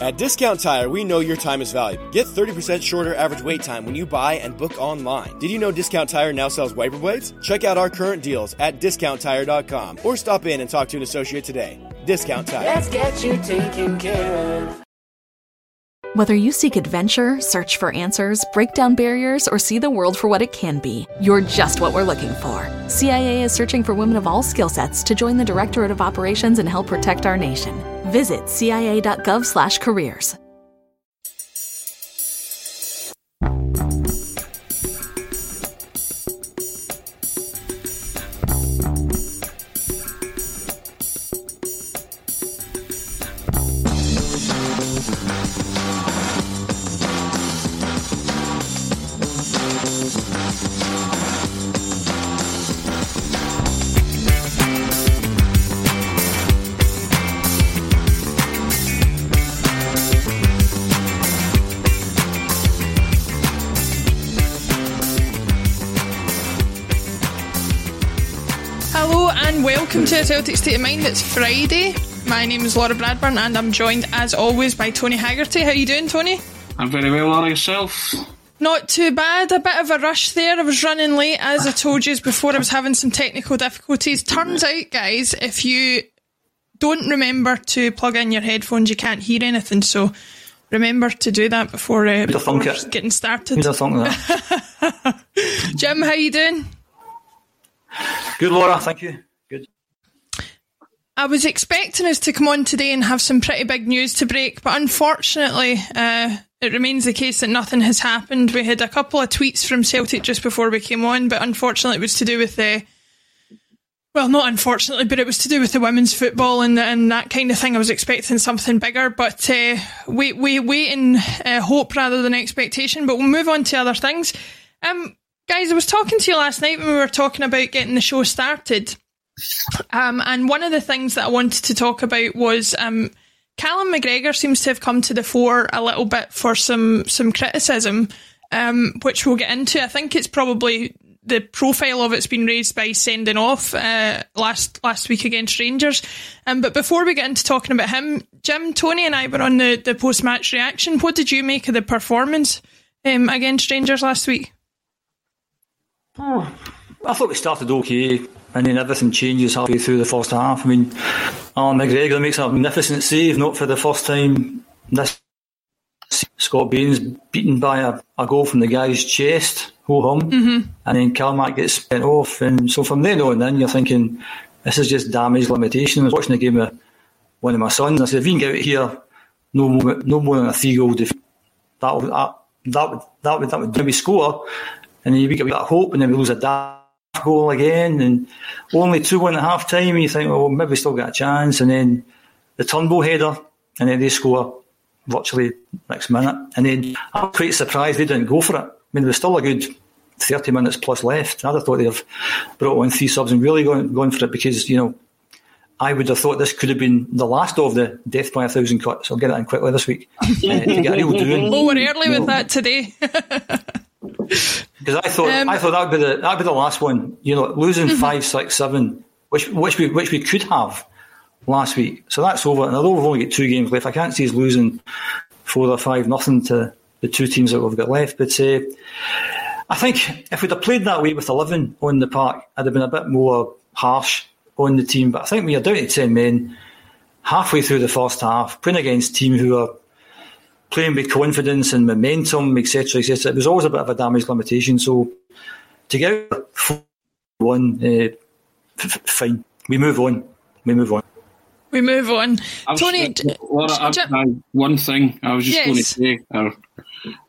At Discount Tire, we know your time is valuable. Get 30% shorter average wait time when you buy and book online. Did you know Discount Tire now sells wiper blades? Check out our current deals at discounttire.com or stop in and talk to an associate today. Discount Tire. Let's get you taken care of. Whether you seek adventure, search for answers, break down barriers, or see the world for what it can be, you're just what we're looking for. CIA is searching for women of all skill sets to join the Directorate of Operations and help protect our nation. Visit cia.gov/careers. welcome Celtic State of Mind. It's Friday. My name is Laura Bradburn and I'm joined as always by Tony Haggerty. How are you doing, Tony? I'm very well, Laura, yourself? Not too bad. A bit of a rush there. I was running late, as I told you before. I was having some technical difficulties. Turns out, guys, if you don't remember to plug in your headphones, you can't hear anything. So remember to do that before, uh, have before thunk it? getting started. Who'd have thunk that? Jim, how you doing? Good, Laura. Thank you. I was expecting us to come on today and have some pretty big news to break, but unfortunately, uh, it remains the case that nothing has happened. We had a couple of tweets from Celtic just before we came on, but unfortunately, it was to do with the. Well, not unfortunately, but it was to do with the women's football and and that kind of thing. I was expecting something bigger, but uh, we we wait in uh, hope rather than expectation. But we'll move on to other things. Um, guys, I was talking to you last night when we were talking about getting the show started. Um, and one of the things that I wanted to talk about was um, Callum McGregor seems to have come to the fore a little bit for some some criticism, um, which we'll get into. I think it's probably the profile of it's been raised by sending off uh, last last week against Rangers. Um, but before we get into talking about him, Jim, Tony, and I were on the, the post match reaction. What did you make of the performance um, against Rangers last week? I thought we started okay, and then everything changes halfway through the first half. I mean, Allan McGregor makes a magnificent save, not for the first time this Scott Bain's beaten by a, a goal from the guy's chest, ho hum, Mm-hmm. and then Calmac gets sent off. And so from then on in, you're thinking, this is just damage limitation. I was watching the game with one of my sons. I said, if you can get out here, no more, no more than a three goal defeat, that would, that, that would, that would, that would do we score. And then you get that hope, and then we lose a daft goal again, and only 2 1 at half time. And you think, well, maybe we still got a chance. And then the Turnbull header, and then they score virtually next minute. And then I'm quite surprised they didn't go for it. I mean, there was still a good 30 minutes plus left. I'd have thought they'd have brought on three subs and really gone, gone for it because, you know, I would have thought this could have been the last of the death by a thousand cuts. I'll get it in quickly this week. uh, to get a real doing. Oh, we're early with that today. Because I thought Um, I thought that'd be the that'd be the last one. You know, losing five, six, seven, which which we which we could have last week. So that's over. And although we've only got two games left, I can't see us losing four or five nothing to the two teams that we've got left. But uh, I think if we'd have played that way with eleven on the park, I'd have been a bit more harsh on the team. But I think we are down to ten men halfway through the first half, playing against team who are playing with confidence and momentum, etc., etc. It was always a bit of a damage limitation. So to get one, uh, f- f- fine. We move on. We move on. we move on. I was- Tony, Laura, I, Jim- I, one thing I was just going to say, uh,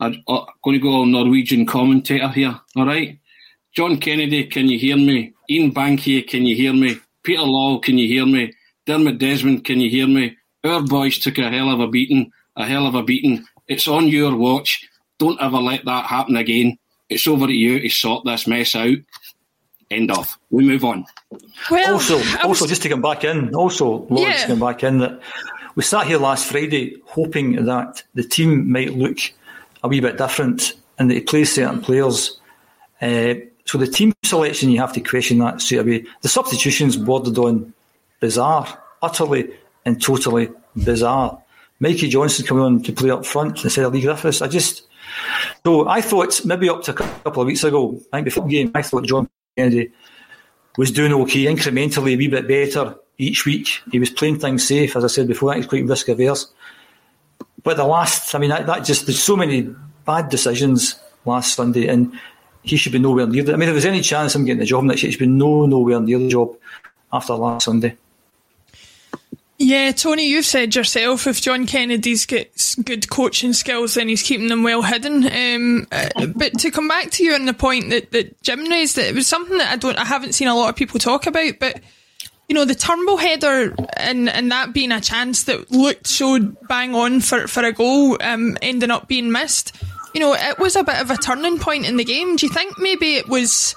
I'm going to go all Norwegian commentator here, all right? John Kennedy, can you hear me? Ian Bankier, can you hear me? Peter Lawwell, can you hear me? Dermot Desmond, can you hear me? Our boys took a hell of a beating, a hell of a beating. It's on your watch. Don't ever let that happen again. It's over to you to sort this mess out. End of. We move on. Well, also, I also just to come back in, also, Lord, Yeah. to come back in, that we sat here last Friday hoping that the team might look a wee bit different and that he plays certain players. Uh, so the team selection, you have to question that straight away. The substitutions bordered on bizarre, utterly and totally bizarre. Mikey Johnston coming on to play up front instead of Leigh Griffiths. I just, so I thought maybe up to a couple of weeks ago, I think before the game, I thought John Kennedy was doing okay, incrementally a wee bit better each week. He was playing things safe, as I said before. Was quite risk averse. But the last, I mean, that, that just there's so many bad decisions last Sunday, and he should be nowhere near it. I mean, if there's any chance of him getting the job next year, he should be no nowhere near the job after last Sunday. Yeah, Tony, you've said yourself if John Kennedy's got good coaching skills, then he's keeping them well hidden. Um, uh, but to come back to you on the point that, that Jim raised, that it was something that I don't, I haven't seen a lot of people talk about. But you know, the Turnbull header and and that being a chance that looked so bang on for for a goal, um, ending up being missed. You know, it was a bit of a turning point in the game. Do you think maybe it was?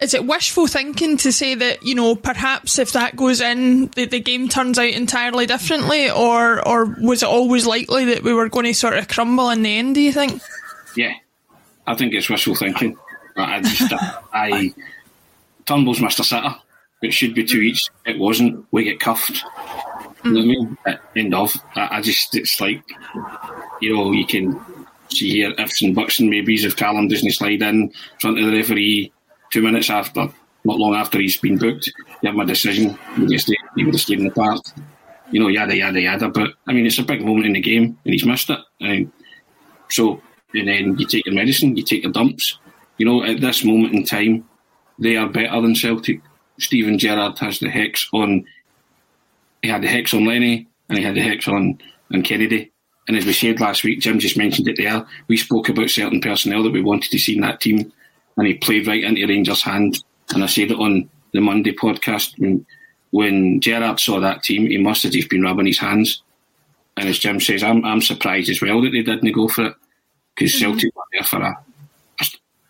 Is it wishful thinking to say that you know perhaps if that goes in the, the game turns out entirely differently or or was it always likely that we were going to sort of crumble in the end do you think Yeah, I think it's wishful thinking. I just, I, Turnbull's Mr. Sitter. It should be two each. It wasn't. We get cuffed. You know what I mean? Uh, End of. I, I just, it's like, you know, you can see here ifs and buts and maybes if Callum doesn't slide in front of the referee two minutes after, not long after he's been booked. You have my decision. You he would have stayed in the park. You know, yada, yada, yada. But, I mean, it's a big moment in the game and he's missed it. And so, and then you take your medicine, you take your dumps. You know, at this moment in time, they are better than Celtic. Steven Gerrard has the hex on. He had the hex on Lenny, and he had the hex on on Kennedy. And as we said last week, Jim just mentioned it there. We spoke about certain personnel that we wanted to see in that team, and he played right into Rangers' hand. And I said it on the Monday podcast when when Gerrard saw that team, he must have just been rubbing his hands. And as Jim says, I'm I'm surprised as well that they didn't go for it because Celtic were there for a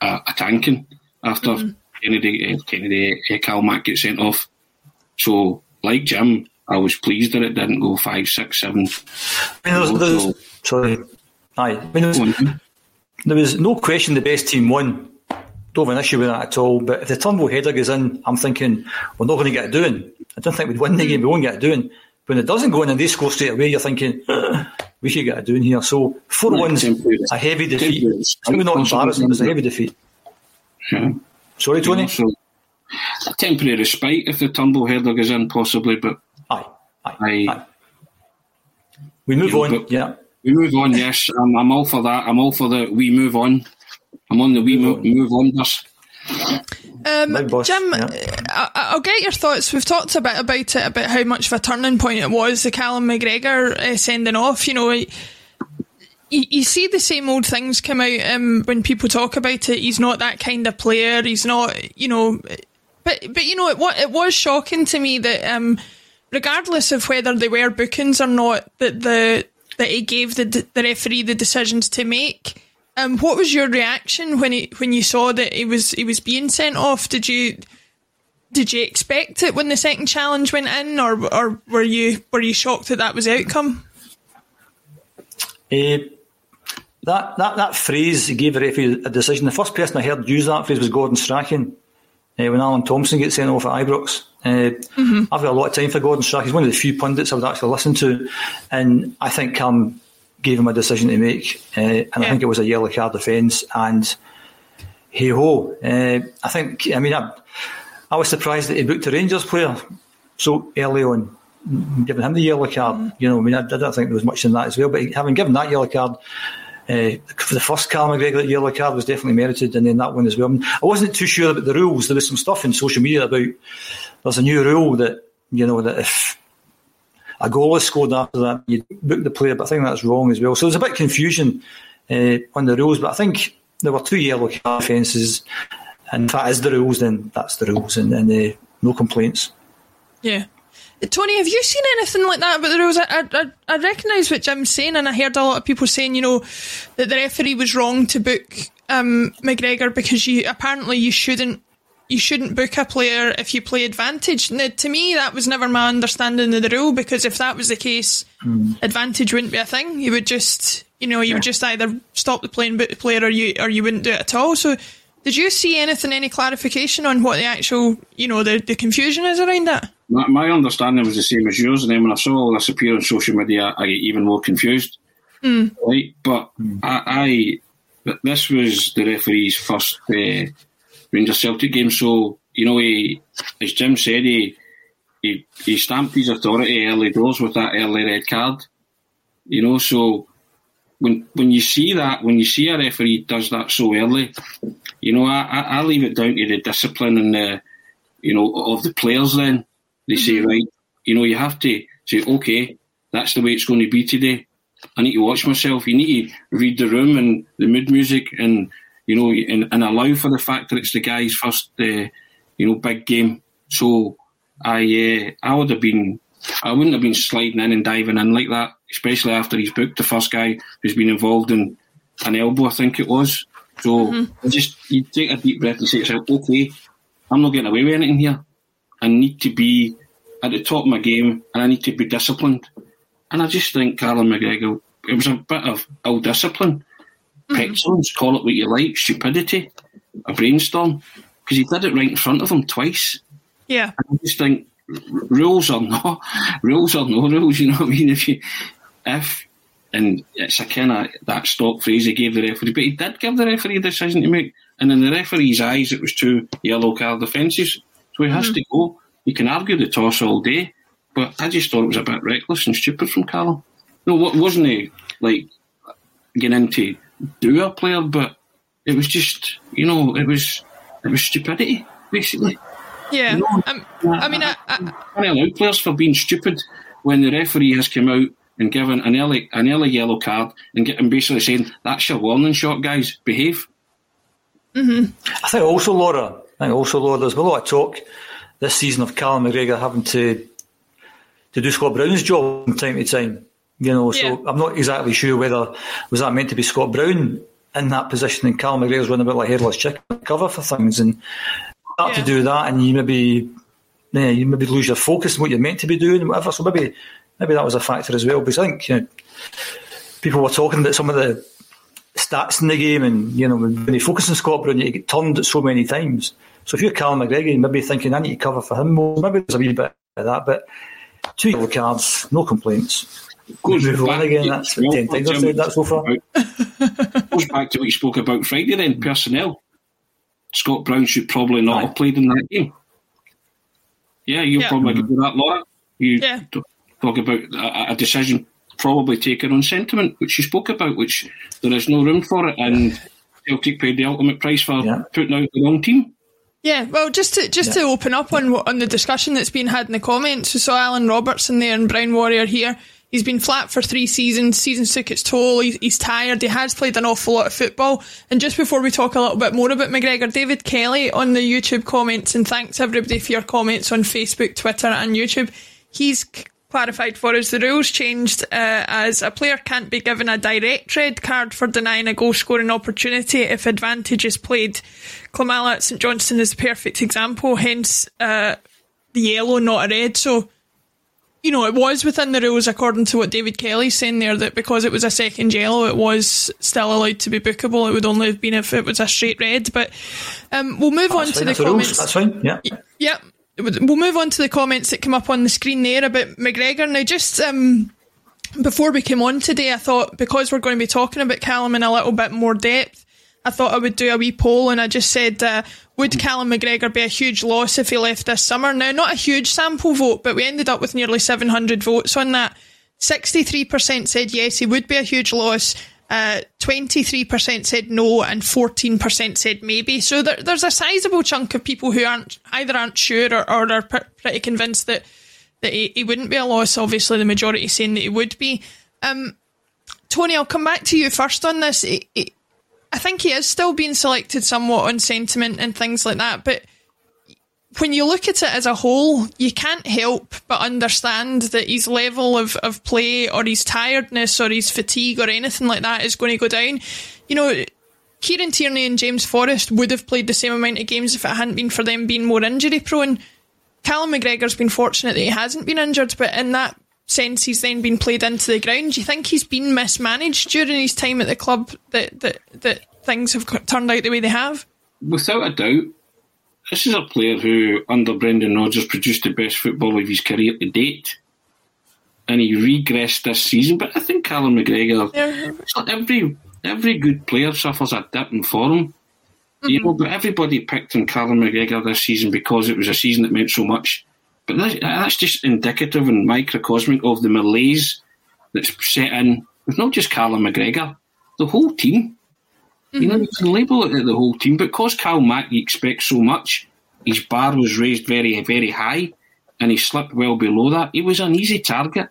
a, a tanking after Kennedy uh, Kennedy uh, Calmac gets sent off. So like Jim, I was pleased that it didn't go five, six, seven. I mean, there's, there's, sorry. Aye. I mean, there was, there was no question the best team won. Don't have an issue with that at all. But if the Turnbull header goes in, I'm thinking we're not going to get it doing. I don't think we'd win the game. We won't get it doing. When it doesn't go in and they score straight away, you're thinking we should get it doing here. So four Right, ones, a heavy defeat. Hmm. It's not embarrassing, it was a heavy defeat. Yeah. Sorry, You know, Tony. so a temporary respite if the Turnbull header goes in, possibly, but Aye, aye, Aye. aye. We move You know, on. Yeah. we move on. Yes, I'm, I'm all for that. I'm all for the we move on. I'm on the we move, move on bus. um, boss, Jim yeah. I, I'll get your thoughts we've talked a bit about it about how much of a turning point it was the Callum McGregor uh, sending off you know you, you see the same old things come out um, when people talk about it. He's not that kind of player. He's not, you know, but but you know, it, it was shocking to me that um, regardless of whether they were bookings or not, that the that he gave the the referee the decisions to make. Um, what was your reaction when he when you saw that he was he was being sent off? Did you did you expect it when the second challenge went in, or or were you were you shocked that that was the outcome? Eh, that, that, that phrase, gave the referee a decision. The first person I heard use that phrase was Gordon Strachan uh, when Alan Thompson gets sent off at Ibrox. Uh, I've got a lot of time for Gordon Strachan. He's one of the few pundits I would actually listen to. And I think Cam gave him a decision to make. Uh, and I think it was a yellow card offence. And hey ho. Uh, I think, I mean, I, I was surprised that he booked a Rangers player so early on, giving him the yellow card. You know, I mean, I, I don't think there was much in that as well. But having given that yellow card, uh, for the first Callum McGregor yellow card was definitely merited, and then that one as well. I wasn't too sure about the rules. There was some stuff in social media about there's a new rule that you know that if a goal is scored after that, you book the player. But I think that's wrong as well. So there's a bit of confusion uh, on the rules. But I think there were two yellow card offences, and if that is the rules, then that's the rules, and, and uh, no complaints. Yeah. Tony, have you seen anything like that about the rules? I, I, I recognise what Jim's saying, and I heard a lot of people saying, you know, that the referee was wrong to book um, McGregor because you apparently you shouldn't you shouldn't book a player if you play advantage. Now, to me, that was never my understanding of the rule because if that was the case, mm. advantage wouldn't be a thing. You would just, you know, you yeah. would just either stop the playing book the player or you or you wouldn't do it at all. So, did you see anything, any clarification on what the actual, you know, the, the confusion is around that? My, my understanding was the same as yours, and then when I saw all this appear on social media, I get even more confused. Mm. Right, but mm. I, I, this was the referee's first. Uh, Rangers Celtic game. So you know, he, as Jim said, he, he he stamped his authority early doors with that early red card. You know, so when when you see that, when you see a referee does that so early, you know, I, I, I leave it down to the discipline and the you know of the players. Then they mm-hmm. say, right, you know, you have to say, okay, that's the way it's going to be today. I need to watch myself. You need to read the room and the mood music and you know, and, and allow for the fact that it's the guy's first, uh, you know, big game. So I, uh, I would have been, I wouldn't have been sliding in and diving in like that, especially after he's booked the first guy who's been involved in an elbow, I think it was. So mm-hmm. just you take a deep breath and say to yourself, okay, I'm not getting away with anything here. I need to be at the top of my game and I need to be disciplined. And I just think Callum McGregor, it was a bit of ill discipline petulance, mm-hmm. call it what you like, stupidity, a brainstorm, because he did it right in front of him twice. Yeah. And I just think rules are not rules are no rules. You know what I mean? If you if and it's a kind of that stock phrase he gave the referee, but he did give the referee a decision to make, and in the referee's eyes, it was two yellow card offences, so he has mm-hmm. to go. You can argue the toss all day, but I just thought it was a bit reckless and stupid from Callum. No, wasn't he like getting into do a player, but it was just, you know, it was it was stupidity, basically. Yeah, you know, um, I mean, I, I, I allow players for being stupid when the referee has come out and given an early an early yellow card and, get, and basically saying that's your warning shot, guys, behave. Mm-hmm. I think also, Laura, I think also, Laura, there's been a lot of talk this season of Callum McGregor having to to do Scott Brown's job from time to time. You know, so yeah. I'm not exactly sure whether was that meant to be Scott Brown in that position and Cal McGregor's running about like headless chicken cover for things and start yeah. to do that and you maybe yeah, you maybe lose your focus on what you're meant to be doing and whatever. So maybe maybe that was a factor as well. Because I think you know, people were talking about some of the stats in the game and you know when you focus on Scott Brown you get turned so many times. So if you're Cal McGregor, you maybe thinking I need to cover for him more. Maybe there's a wee bit of that, but two yellow cards, no complaints goes move on again. That's ten things I've said that so far. goes back to what you spoke about Friday. Then personnel. Scott Brown should probably not Aye. have played in that game. Yeah, you yeah. probably mm-hmm. that, Laura. You yeah. talk about a, a, decision probably taken on sentiment, which you spoke about, which there is no room for it, and Celtic paid the ultimate price for yeah. putting out the wrong team. Yeah, well, just to just yeah. to open up on on the discussion that's been had in the comments, we saw Alan Robertson there and Brown Warrior here He's been flat for three seasons. Seasons took its toll. He's, he's, tired. He has played an awful lot of football. And just before we talk a little bit more about McGregor, David Kelly on the YouTube comments, and thanks everybody for your comments on Facebook, Twitter, and YouTube. He's clarified for us the rules changed uh, as a player can't be given a direct red card for denying a goal scoring opportunity if advantage is played. Klimala at St Johnstone is the perfect example, hence uh, the yellow, not a red. So you know, it was within the rules according to what David Kelly's saying there that because it was a second yellow, it was still allowed to be bookable. It would only have been if it was a straight red. But um, we'll move on to the comments. That's fine. Yeah. Yeah. We'll move on to the comments that come up on the screen there about McGregor. Now, just um, before we came on today, I thought because we're going to be talking about Callum in a little bit more depth, I thought I would do a wee poll and I just said, uh, would Callum McGregor be a huge loss if he left this summer? Now, not a huge sample vote, but we ended up with nearly 700 votes on that. 63% said yes, he would be a huge loss. Uh, 23% said no and 14% said maybe. So there, there's a sizable chunk of people who aren't either aren't sure or, or are pretty convinced that that he, he, wouldn't be a loss. Obviously, the majority saying that he would be. Um, Tony, I'll come back to you first on this. I think he is still being selected somewhat on sentiment and things like that. But when you look at it as a whole, you can't help but understand that his level of, of play or his tiredness or his fatigue or anything like that is going to go down. You know, Kieran Tierney and James Forrest would have played the same amount of games if it hadn't been for them being more injury prone. Callum McGregor's been fortunate that he hasn't been injured, but in that sense, he's then been played into the ground. Do you think he's been mismanaged during his time at the club that, that, that things have turned out the way they have? Without a doubt. This is a player who, under Brendan Rodgers, produced the best football of his career to date. And he regressed this season. But I think Callum McGregor, yeah. every every good player suffers a dip in form. Mm-hmm. You know, but everybody picked on Callum McGregor this season because it was a season that meant so much. But that's, that's just indicative and microcosmic of the malaise that's set in with not just Callum McGregor, the whole team. Mm-hmm. You know, you can label it the whole team, but because Cal Mackey expects so much, his bar was raised very, very high, and he slipped well below that. He was an easy target.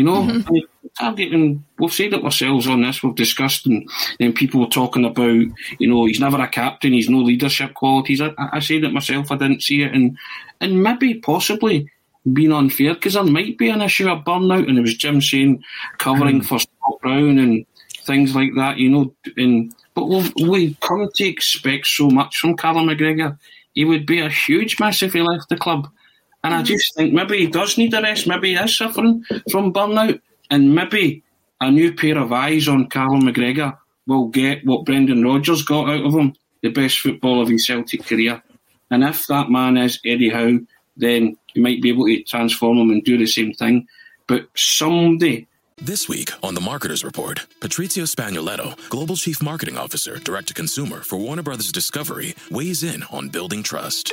You know, mm-hmm. targeting, we've said it ourselves on this, we've discussed, and then people were talking about, you know, he's never a captain, he's no leadership qualities. I, I said it myself, I didn't see it, and, and maybe, possibly, being unfair, because there might be an issue of burnout, and it was Jim saying covering mm. for Scott Brown and things like that, you know, and but we've, we to expect so much from Callum McGregor. He would be a huge miss if he left the club. And I just think maybe he does need a rest. Maybe he is suffering from burnout. And maybe a new pair of eyes on Callum McGregor will get what Brendan Rodgers got out of him the best football of his Celtic career. And if that man is Eddie Howe, then you might be able to transform him and do the same thing. But someday this week on The Marketer's Report, Patrizio Spagnoletto, Global Chief Marketing Officer, Direct to Consumer for Warner Brothers Discovery, weighs in on building trust.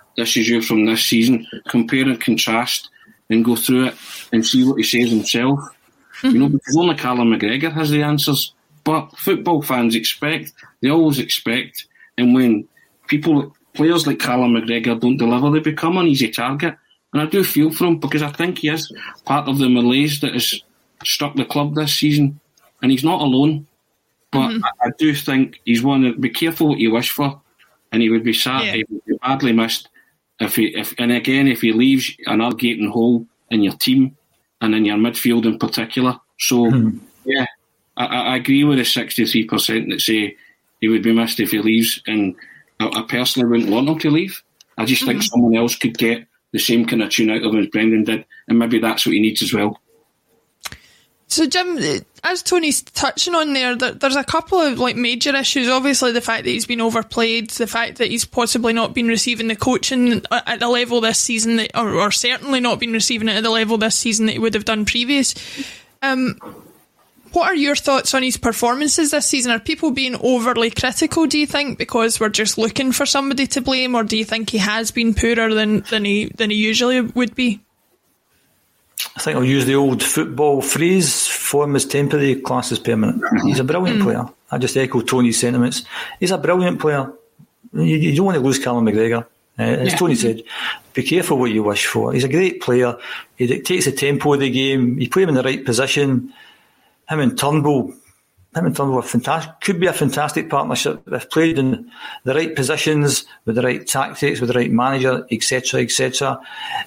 this is you from this season, compare and contrast and go through it and see what he says himself. Mm-hmm. You know, mm-hmm. because only Callum McGregor has the answers. But football fans expect, they always expect, and when people, players like Callum McGregor don't deliver, they become an easy target. And I do feel for him because I think he is part of the malaise that has struck the club this season. And he's not alone. But mm-hmm. I, I, do think he's one that be careful what you wish for. And he would be sad, yeah. he would be badly missed. If he, if and again, if he leaves another gaping hole in your team and in your midfield in particular, so mm. yeah, I, I, agree with the sixty-three percent that say he would be missed if he leaves, and I, I personally wouldn't want him to leave. I just mm-hmm. think someone else could get the same kind of tune out of him as Brendan did, and maybe that's what he needs as well. So, Jim, as Tony's touching on there, there's a couple of like major issues. Obviously, the fact that he's been overplayed, the fact that he's possibly not been receiving the coaching at the level this season, that, or, or certainly not been receiving it at the level this season that he would have done previous. Um, what are your thoughts on his performances this season? Are people being overly critical, do you think, because we're just looking for somebody to blame, or do you think he has been poorer than, than he than he usually would be? I think I'll use the old football phrase form is temporary, class is permanent. He's a brilliant mm. player. I just echo Tony's sentiments. He's a brilliant player. You, you don't want to lose Callum McGregor. Uh, as yeah. Tony said, be careful what you wish for. He's a great player. He dictates the tempo of the game. You put him in the right position. Him and Turnbull, him and Turnbull are fantastic. Could be a fantastic partnership if played in the right positions with the right tactics, with the right manager, etc., etc.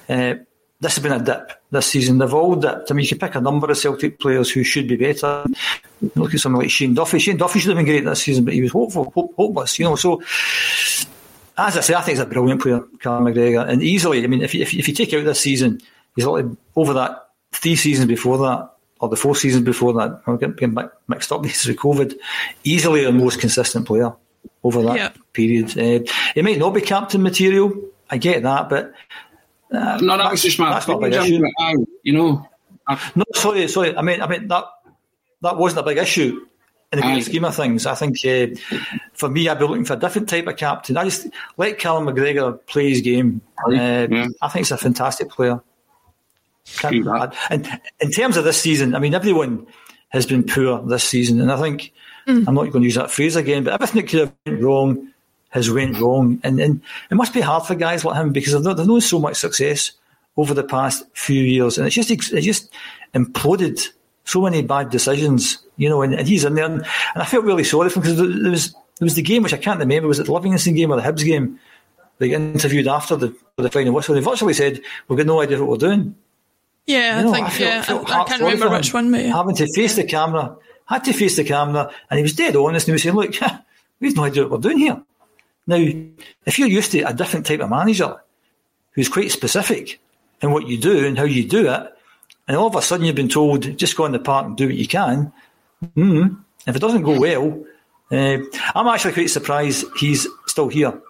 Uh, this has been a dip this season. They've all dipped. I mean, you can pick a number of Celtic players who should be better. Look at someone like Shane Duffy. Shane Duffy should have been great this season, but he was hopeful, hope, hopeless, you know. So as I say, I think he's a brilliant player, Callum McGregor, and easily. I mean, if you, if if you take out this season, he's like over that three seasons before that, or the four seasons before that. I'm getting mixed up because of COVID. Easily the most consistent player over that Yeah. period. Uh, he might not be captain material. I get that, but uh, No, that was just my that's not a big issue. but I, you know, I, No, sorry, sorry. I mean, I mean that that wasn't a big issue in the Aye. great scheme of things. I think uh, for me, I'd be looking for a different type of captain. I just let Callum McGregor play his game. Uh, yeah. I think he's a fantastic player. True that. And in terms of this season, I mean, everyone has been poor this season, and I think I'm not going to use that phrase again, but everything that could have went wrong has went wrong, and, and it must be hard for guys like him because they've, not- they've known so much success over the past few years, and it's just it's just imploded. So many bad decisions, you know, and, and he's in there, and, and I felt really sorry for him because there was there was the game which I can't remember was it the Livingston game or the Hibs game? They interviewed after the the final whistle. They virtually said, "We've got no idea what we're doing." Yeah, You know, I think, felt- yeah, felt I, I can't remember which one, but yeah. Having to face the camera, had to face the camera, and he was dead honest. And he was saying, "Look, we've no idea what we're doing here." Now, if you're used to a different type of manager who's quite specific in what you do and how you do it, and all of a sudden you've been told just go in the park and do what you can, mm, if it doesn't go well, uh, I'm actually quite surprised he's still here.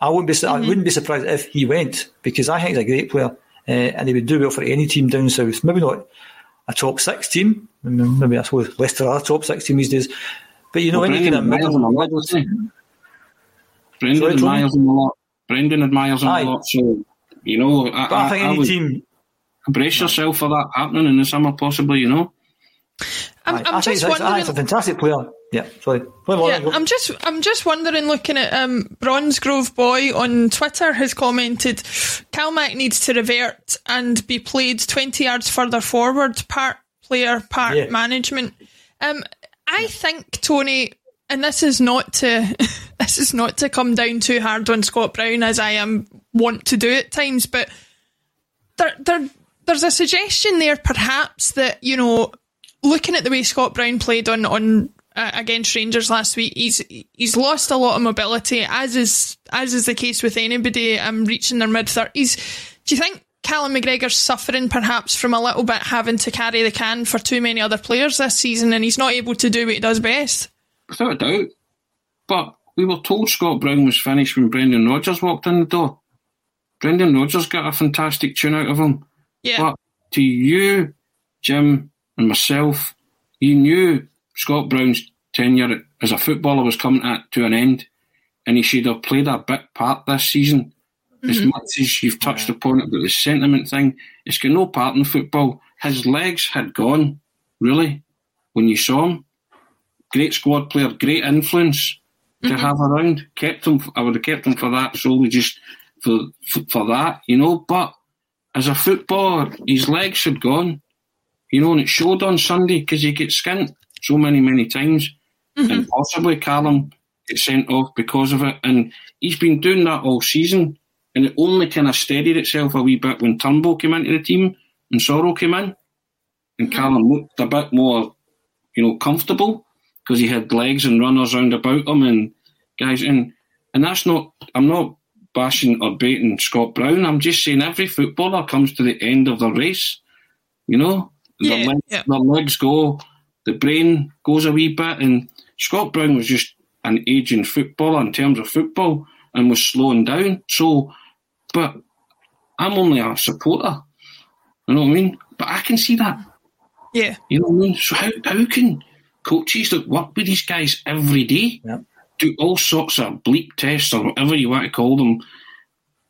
I wouldn't be. I wouldn't be surprised if he went because I think he's a great player uh, and he would do well for any team down south. Maybe not a top six team. Maybe I suppose Leicester are a top six team these days. But you know, any kind Brendan of a middle. Lot, doesn't he? Brendan Sorry, admires him a lot. Brendan admires him Aye. a lot. So, you know, I, But I think any would team. brace yourself for that happening in the summer, possibly. You know. I'm, I, I'm I just think wondering. he's a fantastic player. Yeah, sorry. Go on, Lauren, Yeah. I'm just I'm just wondering. Looking at um, Bronze Grove Boy on Twitter has commented, Calmac needs to revert and be played 20 yards further forward. Part player, part Yeah. management. Um, I think Tony, and this is not to this is not to come down too hard on Scott Brown as I am want to do at times, but there there there's a suggestion there perhaps that you know looking at the way Scott Brown played on on uh, against Rangers last week, he's he's lost a lot of mobility, as is as is the case with anybody um, reaching their mid thirties. Do you think Callum McGregor's suffering perhaps from a little bit having to carry the can for too many other players this season, and he's not able to do what he does best? Without a doubt. But we were told Scott Brown was finished when Brendan Rodgers walked in the door. Brendan Rodgers got a fantastic tune out of him. Yeah, But to you, Jim, and myself, you knew Scott Brown's tenure as a footballer was coming at, to an end, and he should have played a big part this season. As mm-hmm. much as you've touched upon it, but the sentiment thing, it's got no part in football. His legs had gone, really, when you saw him. Great squad player, great influence to mm-hmm. have around. Kept him. I would have kept him for that solely just for for, that, you know. But as a footballer, his legs had gone, you know, and it showed on Sunday because he gets skint so many, many times, mm-hmm. and possibly Callum gets sent off because of it. And he's been doing that all season, and it only kind of steadied itself a wee bit when Turnbull came into the team and Soro came in, and mm-hmm. Callum looked a bit more, you know, comfortable because he had legs and runners round about him and guys and and that's not I'm not bashing or baiting Scott Brown. I'm just saying every footballer comes to the end of the race. You know? Yeah, their, legs, yeah. their legs go, the brain goes a wee bit and Scott Brown was just an aging footballer in terms of football and was slowing down. So but I'm only a supporter. You know what I mean? But I can see that. yeah, You know what I mean? So how, how can coaches that work with these guys every day Yeah. do all sorts of bleep tests or whatever you want to call them,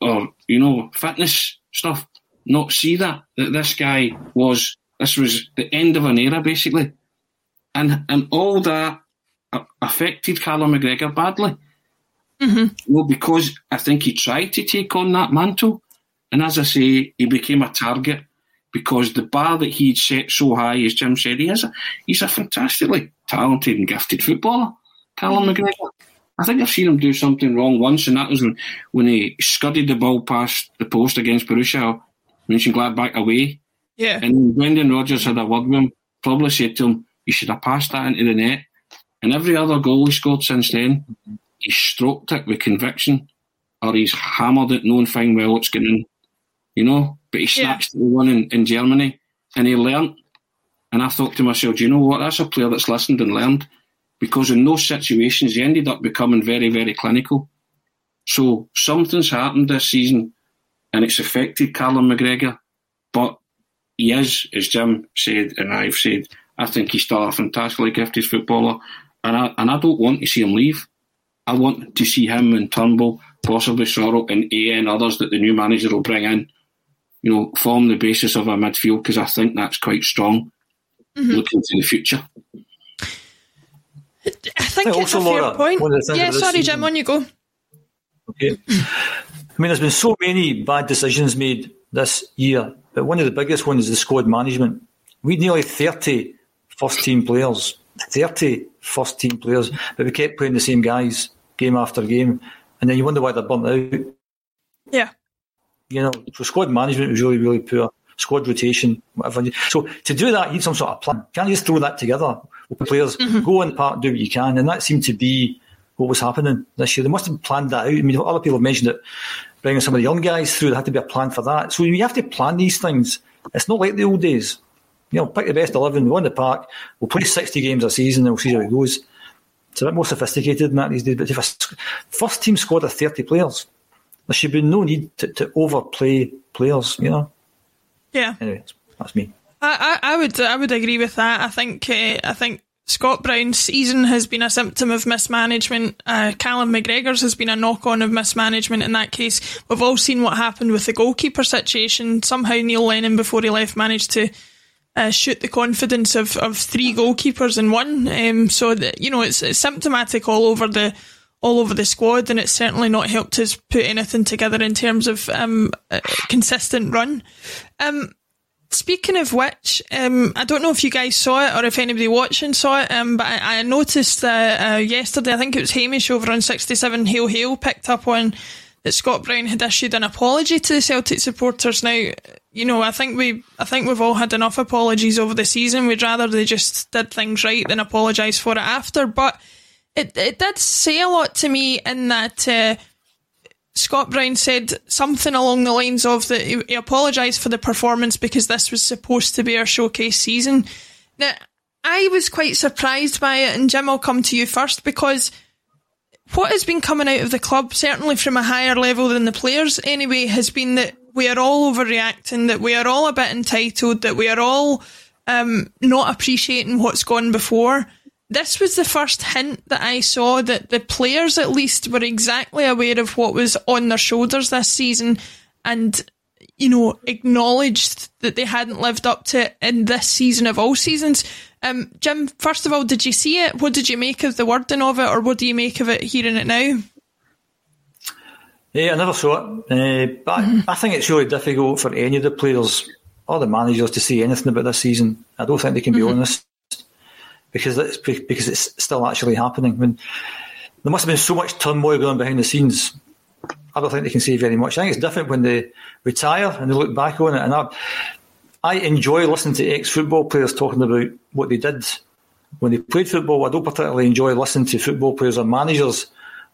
or you know, fitness stuff, not see that that this guy was this was the end of an era basically, and and all that affected Callum McGregor badly. Mm-hmm. Well, because I think he tried to take on that mantle, and as I say, he became a target because the bar that he'd set so high, as Jim said, he is a, he's a fantastically talented and gifted footballer, Callum mm-hmm. McGregor. I think I've seen him do something wrong once, and that was when, when he scudded the ball past the post against Borussia Mönchengladbach away. yeah. And Brendan Rodgers had a word with him, probably said to him, you should have passed that into the net. And every other goal he scored since then, he stroked it with conviction. or he's hammered it, knowing fine well it's going in, you know. But he snatched yeah. the one in, in Germany and he learnt. And I thought to myself, do you know what? That's a player that's listened and learned. Because in those situations, he ended up becoming very, very clinical. So something's happened this season and it's affected Callum McGregor. But he is, as Jim said and I've said, I think he's still a fantastically gifted footballer. And I, and I don't want to see him leave. I want to see him and Turnbull, possibly Soro and A and others that the new manager will bring in, you know, form the basis of a midfield because I think that's quite strong mm-hmm. looking to the future. I think I it's a fair Laura, point. Yeah, sorry, season, Jim, on you go. Okay. I mean, there's been so many bad decisions made this year, but one of the biggest ones is the squad management. We had nearly 30 first team players, 30 first team players, but we kept playing the same guys game after game, and then you wonder why they're burnt out. Yeah. You know, so squad management was really, really poor. Squad rotation, whatever. So to do that, you need some sort of plan. Can't you just throw that together. Players mm-hmm. go in the park, do what you can, and that seemed to be what was happening this year. They must have planned that out. I mean, other people have mentioned it, bringing some of the young guys through. There had to be a plan for that. So you have to plan these things. It's not like the old days. You know, pick the best eleven, go in the park, we'll play sixty games a season, and we'll see how it goes. It's a bit more sophisticated than that these days. But if a first team squad of thirty players, there should be no need to, to overplay players. You know. Yeah. Anyway, that's me. I, I, I would I would agree with that. I think uh, I think Scott Brown's season has been a symptom of mismanagement. Uh, Callum McGregor's has been a knock on of mismanagement in that case. We've all seen what happened with the goalkeeper situation. Somehow Neil Lennon, before he left, managed to uh, shoot the confidence of, of three goalkeepers in one. Um, so, that, you know, it's, it's symptomatic all over the all over the squad, and it's certainly not helped us put anything together in terms of um, consistent run. Um, Speaking of which, um, I don't know if you guys saw it or if anybody watching saw it, um, but I, I noticed uh, yesterday, I think it was Hamish over on 67 Hail Hail picked up on that Scott Brown had issued an apology to the Celtic supporters. Now, you know, I think we, I think we've all had enough apologies over the season. We'd rather they just did things right than apologise for it after. But it, it did say a lot to me in that uh, Scott Brown said something along the lines of that he, he apologised for the performance because this was supposed to be our showcase season. Now, I was quite surprised by it, and Jim, I'll come to you first because what has been coming out of the club, certainly from a higher level than the players anyway, has been that we are all overreacting, that we are all a bit entitled, that we are all um, not appreciating what's gone before this was the first hint that I saw that the players at least were exactly aware of what was on their shoulders this season and you know acknowledged that they hadn't lived up to it in this season of all seasons. Um, Jim, first of all, did you see it? What did you make of the wording of it, or what do you make of it hearing it now? Yeah, I never saw it, uh, but mm-hmm. I think it's really difficult for any of the players or the managers to say anything about this season. I don't think they can be mm-hmm. honest because it's because it's still actually happening. I mean, there must have been so much turmoil going on behind the scenes. I don't think they can say very much. I think it's different when they retire and they look back on it. And I, I enjoy listening to ex-football players talking about what they did when they played football. I don't particularly enjoy listening to football players or managers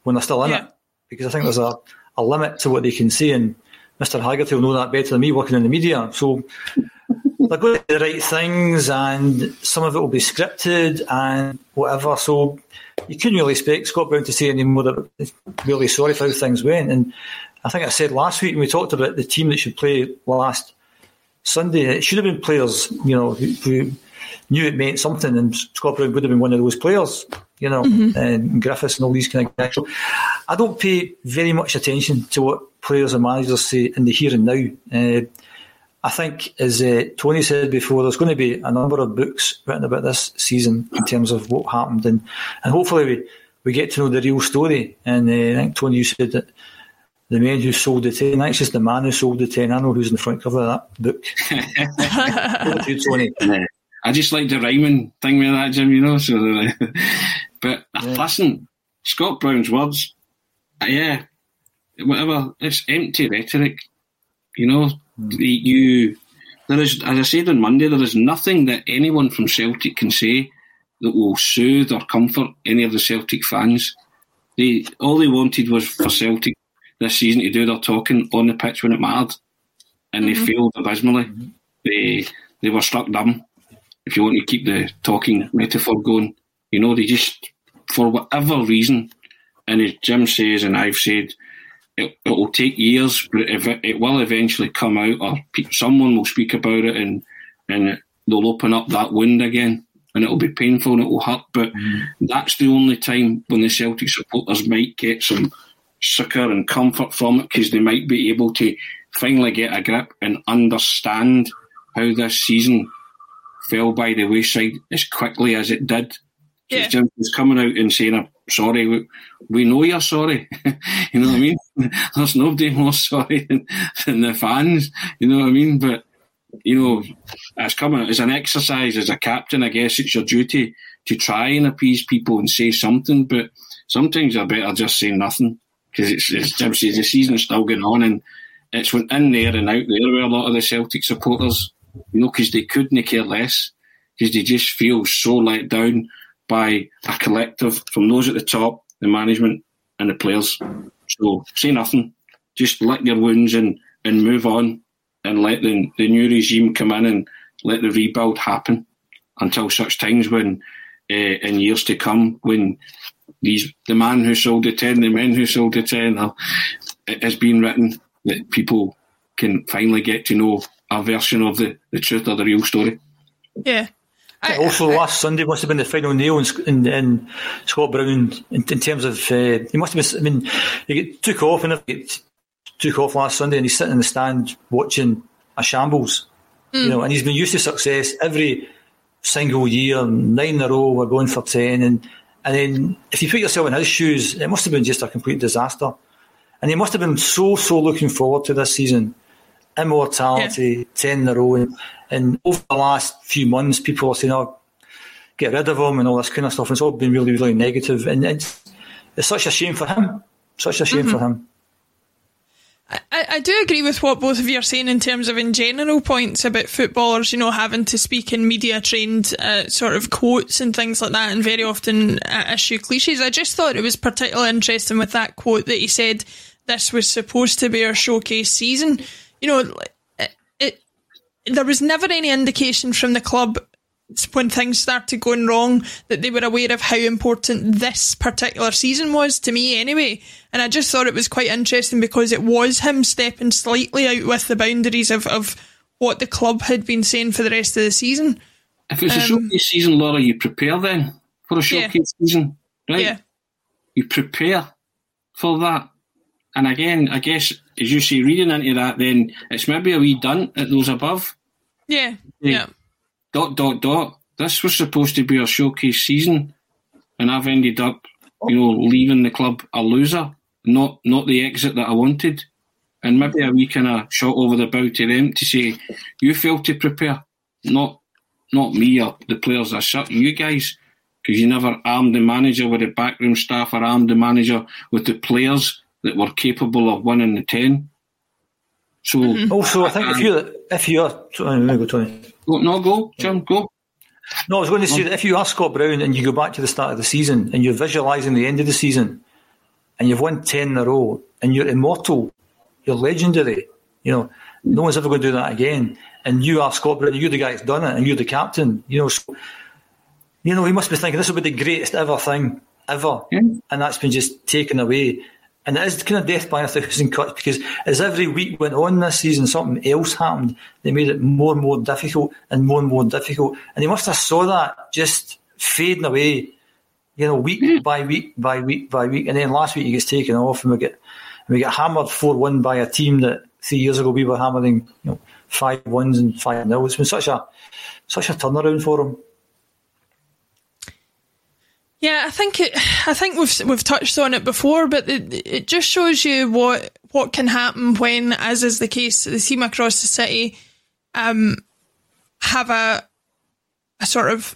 when they're still in yeah. it because I think there's a, a limit to what they can say. And Mr. Haggerty will know that better than me working in the media. So they're going to do the right things, and some of it will be scripted and whatever. So you couldn't really expect Scott Brown to say any more that really sorry for how things went. And I think I said last week when we talked about the team that should play last Sunday, it should have been players, you know, who, who knew it meant something, and Scott Brown would have been one of those players, you know, mm-hmm. and Griffiths and all these kind of guys. So I don't pay very much attention to what players and managers say in the here and now. Uh, I think, as uh, Tony said before, there's going to be a number of books written about this season in terms of what happened, and, and hopefully we, we get to know the real story. And uh, I think Tony, you said that the man who sold the ten, that's just the man who sold the ten. I know who's in the front cover of that book. you, Tony. I just like the rhyming thing with that, Jim. You know, so. but yeah. listen, Scott Brown's words, uh, yeah, whatever. It's empty rhetoric. You know, hmm. you there is, as I said on Monday, there is nothing that anyone from Celtic can say that will soothe or comfort any of the Celtic fans. They all they wanted was for Celtic this season to do their talking on the pitch when it mattered, and they mm-hmm. failed abysmally. Mm-hmm. They they were struck dumb. If you want to keep the talking metaphor going, you know, they just for whatever reason, and as Jim says and I've said, it, will take years, but it, it will eventually come out, or pe- someone will speak about it, and and they'll open up that wound again, and it'll be painful and it will hurt. But mm. that's the only time when the Celtic supporters might get some succour and comfort from it, because they might be able to finally get a grip and understand how this season fell by the wayside as quickly as it did. Yeah. Was coming out and saying, "I'm sorry, we, we know you're sorry. you know what I mean? There's nobody more sorry than, than the fans. You know what I mean? But, you know, it's coming as an exercise as a captain. I guess it's your duty to try and appease people and say something, but sometimes you're better just saying nothing because it's, as Jim says, the season's still going on and it's went in there and out there where a lot of the Celtic supporters, you know, because they couldn't care less because they just feel so let down by a collective from those at the top, the management, and the players. So say nothing, just lick your wounds and, and move on, and let the the new regime come in and let the rebuild happen until such times when, uh, in years to come, when these the man who sold the ten, the men who sold the ten, uh, it has been written that people can finally get to know a version of the, the truth or the real story. Yeah. I, also, last Sunday must have been the final nail in, in, in Scott Brown in, in terms of uh, he must have been. I mean, he took off and he took off last Sunday, and he's sitting in the stand watching a shambles. You know, and he's been used to success every single year, nine in a row. We're going for ten, and and then if you put yourself in his shoes, it must have been just a complete disaster. And he must have been so so looking forward to this season immortality, 10 in a row. And, and over the last few months, people are saying, oh, get rid of him and all this kind of stuff. And it's all been really, really negative. And it's, it's such a shame for him. Such a shame for him. I, I do agree with what both of you are saying in terms of in general points about footballers, you know, having to speak in media trained uh, sort of quotes and things like that, and very often uh, issue cliches. I just thought it was particularly interesting with that quote that he said this was supposed to be our showcase season. You know, it, it there was never any indication from the club when things started going wrong that they were aware of how important this particular season was to me anyway. And I just thought it was quite interesting because it was him stepping slightly out with the boundaries of, of what the club had been saying for the rest of the season. If it's a Um, showcase season, Laura, you prepare then for a Yeah. showcase season, right? Yeah. You prepare for that. And again, I guess, as you say, reading into that, then it's maybe a wee done at those above. Yeah. Yeah. Yeah. Dot, dot, dot. This was supposed to be a showcase season, and I've ended up, you know, leaving the club a loser, not not the exit that I wanted. And maybe a wee kind of shot over the bow to them to say, you failed to prepare, not not me or the players as such, you guys, because you never armed the manager with the backroom staff or armed the manager with the players that were capable of winning the 10. So, mm-hmm. oh, Also, I think um, if you're, if you're, uh, sorry, let go, Tony. go, no, go, Jim, go. No, I was going to say that if you are Scott Brown and you go back to the start of the season and you're visualising the end of the season and you've won 10 in a row and you're immortal, you're legendary, you know, no one's ever going to do that again. And you are Scott Brown, you're the guy that's done it and you're the captain, you know. So, you know, he must be thinking this will be the greatest ever thing, ever. Yeah. And that's been just taken away. And it is kind of death by a thousand cuts because as every week went on this season, something else happened. They made it more and more difficult and more and more difficult. And he must have saw that just fading away, you know, week mm-hmm. by week by week by week. And then last week he gets taken off and we get and we get hammered four one by a team that three years ago we were hammering, you know, five ones and five nil. It's been such a such a turnaround for him. Yeah, I think it. I think we've we've touched on it before, but it, it just shows you what what can happen when, as is the case, the team across the city um, have a a sort of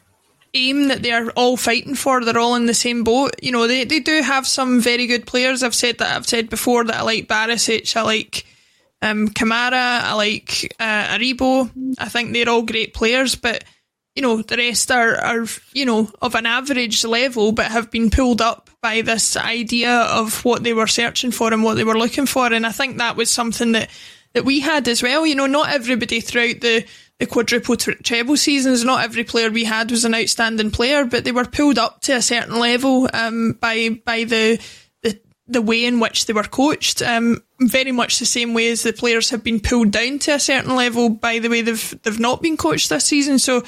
aim that they're all fighting for. They're all in the same boat. You know, they they do have some very good players. I've said that. I've said before that I like Barisic. I like um, Kamara. I like uh, Aribo. I think they're all great players, but you know, the rest are, are, you know, of an average level, but have been pulled up by this idea of what they were searching for and what they were looking for. And I think that was something that, that we had as well. You know, not everybody throughout the, the quadruple treble seasons, not every player we had was an outstanding player, but they were pulled up to a certain level um, by by the, the way in which they were coached. Um, very much the same way as the players have been pulled down to a certain level by the way they've they've not been coached this season. So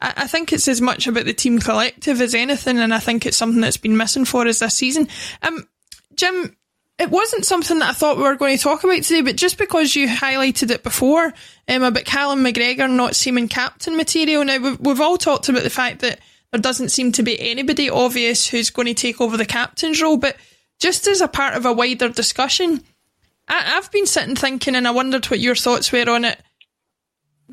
I, I think it's as much about the team collective as anything, and I think it's something that's been missing for us this season. Um, Jim, it wasn't something that I thought we were going to talk about today, but just because you highlighted it before um, about Callum McGregor not seeming captain material, now we've, we've all talked about the fact that there doesn't seem to be anybody obvious who's going to take over the captain's role, but just as a part of a wider discussion, I, I've been sitting thinking, and I wondered what your thoughts were on it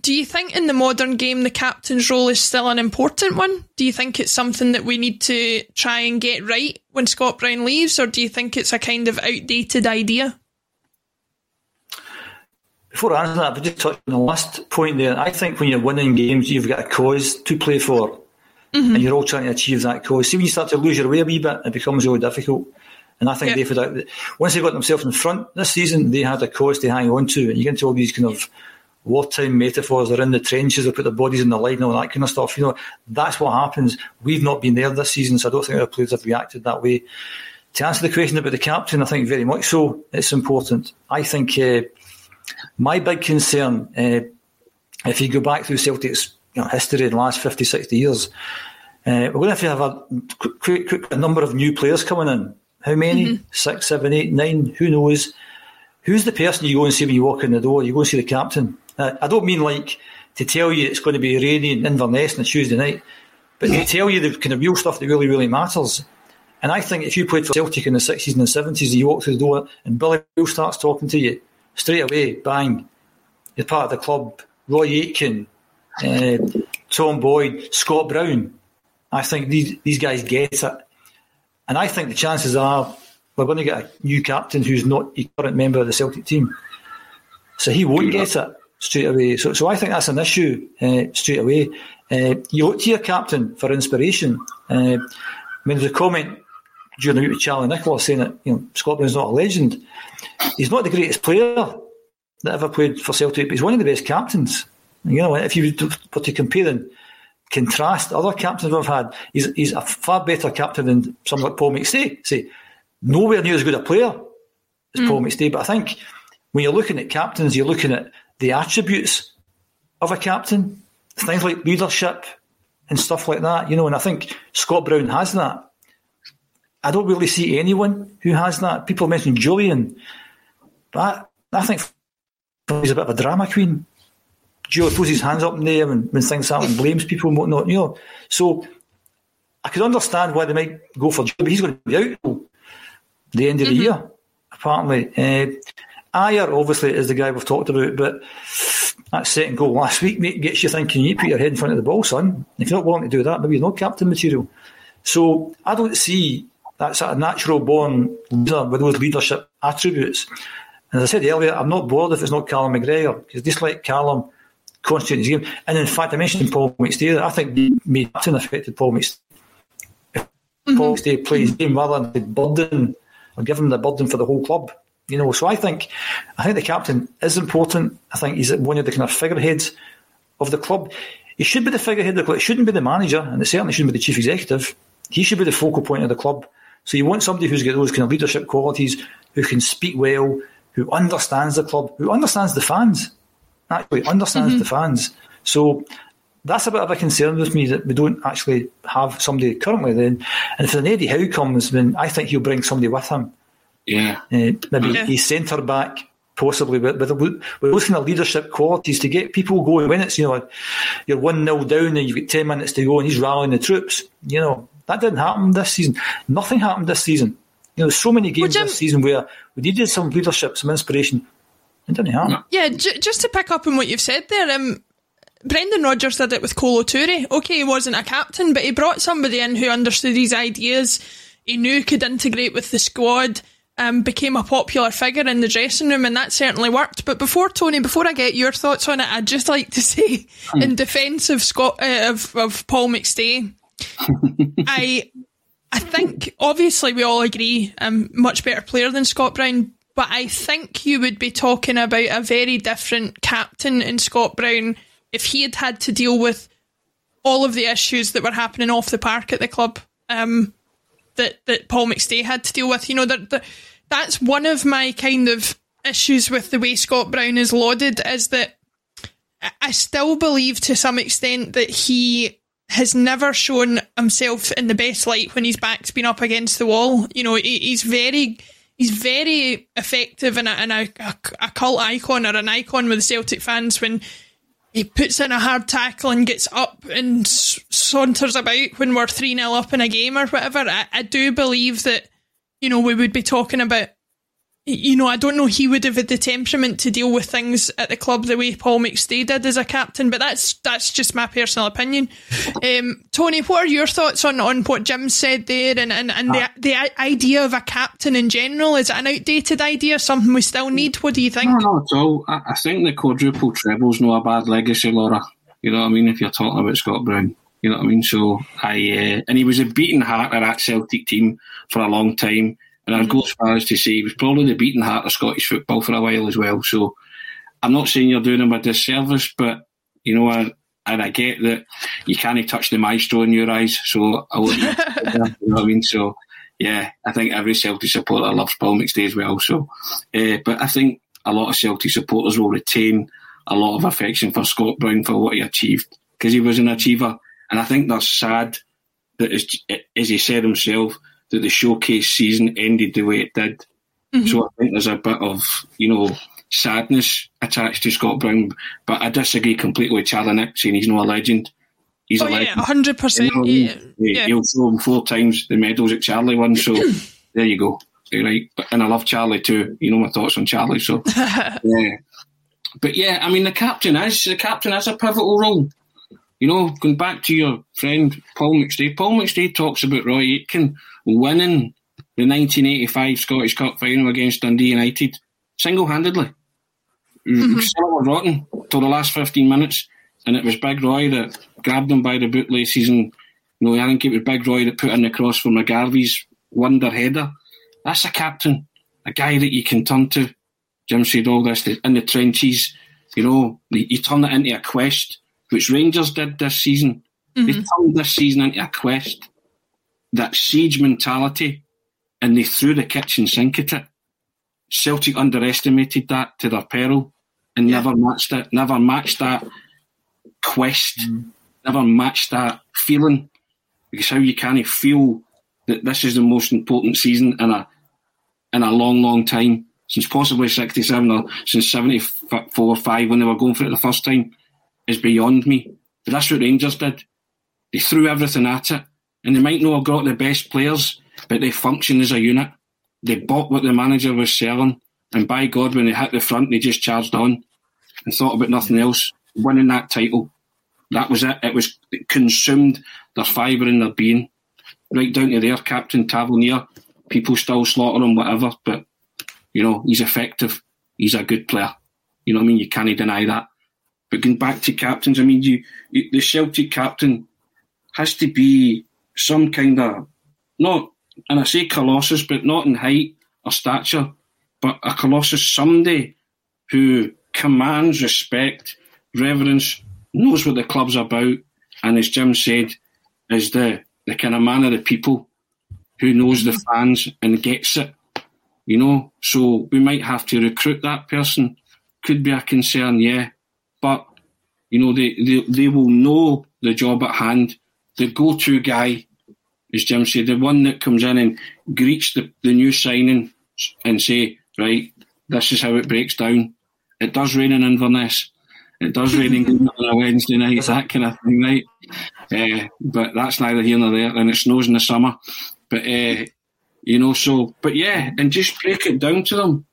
do you think in the modern game the captain's role is still an important one? Do you think it's something that we need to try and get right when Scott Brown leaves, or do you think it's a kind of outdated idea? Before I answer that, but just touch on the last point there. I think when you're winning games, you've got a cause to play for, mm-hmm. and you're all trying to achieve that cause. See, when you start to lose your way a wee bit, it becomes really difficult. And I think yep. they've had, once they got themselves in front this season, they had a cause to hang on to, and you get into all these kind of wartime metaphors. They're in the trenches, they put their bodies in the line, and all that kind of stuff. You know, that's what happens. We've not been there this season, so I don't think our players have reacted that way. To answer the question about the captain, I think very much so. It's important. I think uh, my big concern, uh, if you go back through Celtic's you know, history in the last 50, 60 years, uh, we're going to have a, quick, quick, a number of new players coming in. How many? Mm-hmm. Six, seven, eight, nine? Who knows? Who's the person you go and see when you walk in the door? You go and see the captain. Uh, I don't mean like to tell you it's going to be rainy in Inverness on Tuesday night, but to tell you the kind of real stuff that really, really matters. And I think if you played for Celtic in the 60s and the 70s, you walk through the door and Billy Beale starts talking to you, straight away, bang, you're part of the club. Roy Aitken, uh, Tom Boyd, Scott Brown. I think these, these guys get it. And I think the chances are we're going to get a new captain who's not a current member of the Celtic team. So he won't get it straight away. So, so I think that's an issue uh, straight away. Uh, you look to your captain for inspiration. Uh, I mean, there's a comment during the week with Charlie Nicholas saying that you know Scott Brown's not a legend. He's not the greatest player that ever played for Celtic, but he's one of the best captains. You know, if you were to compare and contrast other captains we've had, he's, he's a far better captain than someone like Paul McStay. Say, nowhere near as good a player as mm. Paul McStay, but I think when you're looking at captains, you're looking at the attributes of a captain, things like leadership and stuff like that, you know, and I think Scott Brown has that. I don't really see anyone who has that. People mention Jullien, but I, I think he's a bit of a drama queen. Joe throws his hands up in there when, when things happen, blames people and whatnot, you know. So I could understand why they might go for Joe, but he's going to be out till the end of mm-hmm. the year, apparently. Uh, Ajer, obviously, is the guy we've talked about, but that second goal last week mate, gets you thinking you put your head in front of the ball, son. If you're not willing to do that, maybe you're not captain material. So I don't see that sort of natural born leader with those leadership attributes. And as I said earlier, I'm not bored if it's not Callum McGregor, because just like Callum, constant his game. And in fact, I mentioned Paul McStay. I think me captain affected Paul McStay. Mm-hmm. Paul McStay plays game rather than the burden or give him the burden for the whole club. You know, so I think I think the captain is important. I think he's one of the kind of figureheads of the club. He should be the figurehead of the club. It shouldn't be the manager, and it certainly shouldn't be the chief executive. He should be the focal point of the club. So you want somebody who's got those kind of leadership qualities, who can speak well, who understands the club, who understands the fans. Actually, understands mm-hmm. the fans. So that's a bit of a concern with me that we don't actually have somebody currently. Then, and if an Eddie Howe comes, then I think he'll bring somebody with him yeah. Uh, maybe yeah. a centre back, possibly, but with, with those kind of leadership qualities to get people going when it's, you know, you're 1 0 down and you've got 10 minutes to go and he's rallying the troops. You know, that didn't happen this season. Nothing happened this season. You know, there's so many games well, Jim, this season where we needed some leadership, some inspiration. It didn't happen. Yeah, j- just to pick up on what you've said there, um, Brendan Rodgers did it with Kolo Touré. Okay, he wasn't a captain, but he brought somebody in who understood his ideas. He knew could integrate with the squad um, became a popular figure in the dressing room, and that certainly worked. But before Tony, before I get your thoughts on it, I'd just like to say, hmm. in defence of Scott uh, of, of Paul McStay, I I think obviously we all agree I'm much better player than Scott Brown, but I think you would be talking about a very different captain in Scott Brown if he had had to deal with all of the issues that were happening off the park at the club um, that that Paul McStay had to deal with. You know that that's one of my kind of issues with the way Scott Brown is lauded is that I still believe to some extent that he has never shown himself in the best light when his back's been up against the wall. You know, he's very he's very effective and a, and a, a cult icon or an icon with Celtic fans when he puts in a hard tackle and gets up and saunters about when we're 3 0 up in a game or whatever. I, I do believe that, you know, we would be talking about you know, I don't know he would have had the temperament to deal with things at the club the way Paul McStay did as a captain, but that's that's just my personal opinion. Um, Tony, what are your thoughts on, on what Jim said there and, and, and the, the idea of a captain in general? Is it an outdated idea, something we still need? What do you think? No, not at all. I, I think the quadruple treble's not a bad legacy, Laura. You know what I mean? If you're talking about Scott Brown. You know what I mean? So I uh, and he was a beaten heart of that Celtic team for a long time. And I'd go as far as to say he was probably the beating heart of Scottish football for a while as well. So I'm not saying you're doing him a disservice, but you know, I, and I get that you can't touch the maestro in your eyes. So I would, you know what I mean? So yeah, I think every Celtic supporter loves Paul McStay as well. So, uh, but I think a lot of Celtic supporters will retain a lot of affection for Scott Brown for what he achieved because he was an achiever. And I think they're sad that, as he said himself, that the showcase season ended the way it did. Mm-hmm. So I think there's a bit of, you know, sadness attached to Scott Brown, but I disagree completely with Charlie Nick saying he's not a legend. He's oh, a legend. Yeah, 100%. You know, yeah. yeah. He'll throw him four times the medals that Charlie won, so there you go. Right, and I love Charlie too. You know my thoughts on Charlie, so yeah. But yeah, I mean the captain is the captain has a pivotal role. You know, going back to your friend Paul McStay, Paul McStay talks about Roy Aitken winning the 1985 Scottish Cup final against Dundee United single handedly. Mm-hmm. Still rotten till the last 15 minutes, and it was Big Roy that grabbed him by the bootlaces. And you know, I think it was Big Roy that put in the cross for McGarvey's wonder header. That's a captain, a guy that you can turn to. Jim said all this in the trenches. You know, you turn it into a quest, which Rangers did this season. Mm-hmm. They turned this season into a quest that siege mentality and they threw the kitchen sink at it. Celtic underestimated that to their peril and yeah. never matched it, never matched that quest, mm. never matched that feeling. Because how you can't feel that this is the most important season in a in a long, long time, since possibly sixty seven or since seventy four or five when they were going for it the first time, is beyond me. But that's what Rangers did. They threw everything at it and they might not have got the best players, but they function as a unit. They bought what the manager was selling, and by God, when they hit the front, they just charged on and thought about nothing else. Winning that title, that was it. It was it consumed their fibre in their being, right down to their captain Tavernier. People still slaughter him, whatever, but you know he's effective. He's a good player. You know what I mean? You can't deny that. But going back to captains, I mean, you, you the Celtic captain has to be some kind of not, and I say colossus, but not in height or stature, but a colossus somebody who commands respect, reverence, knows what the club's about, and as Jim said, is the the kind of man of the people who knows the fans and gets it. You know, so we might have to recruit that person. Could be a concern, yeah, but you know they they, they will know the job at hand the go-to guy, as Jim said, the one that comes in and greets the, the new signing and say, right, this is how it breaks down. It does rain in Inverness. It does rain in on a Wednesday night, that kind of thing, right? Uh, but that's neither here nor there. And it snows in the summer. But, uh, you know, so, but yeah, and just break it down to them.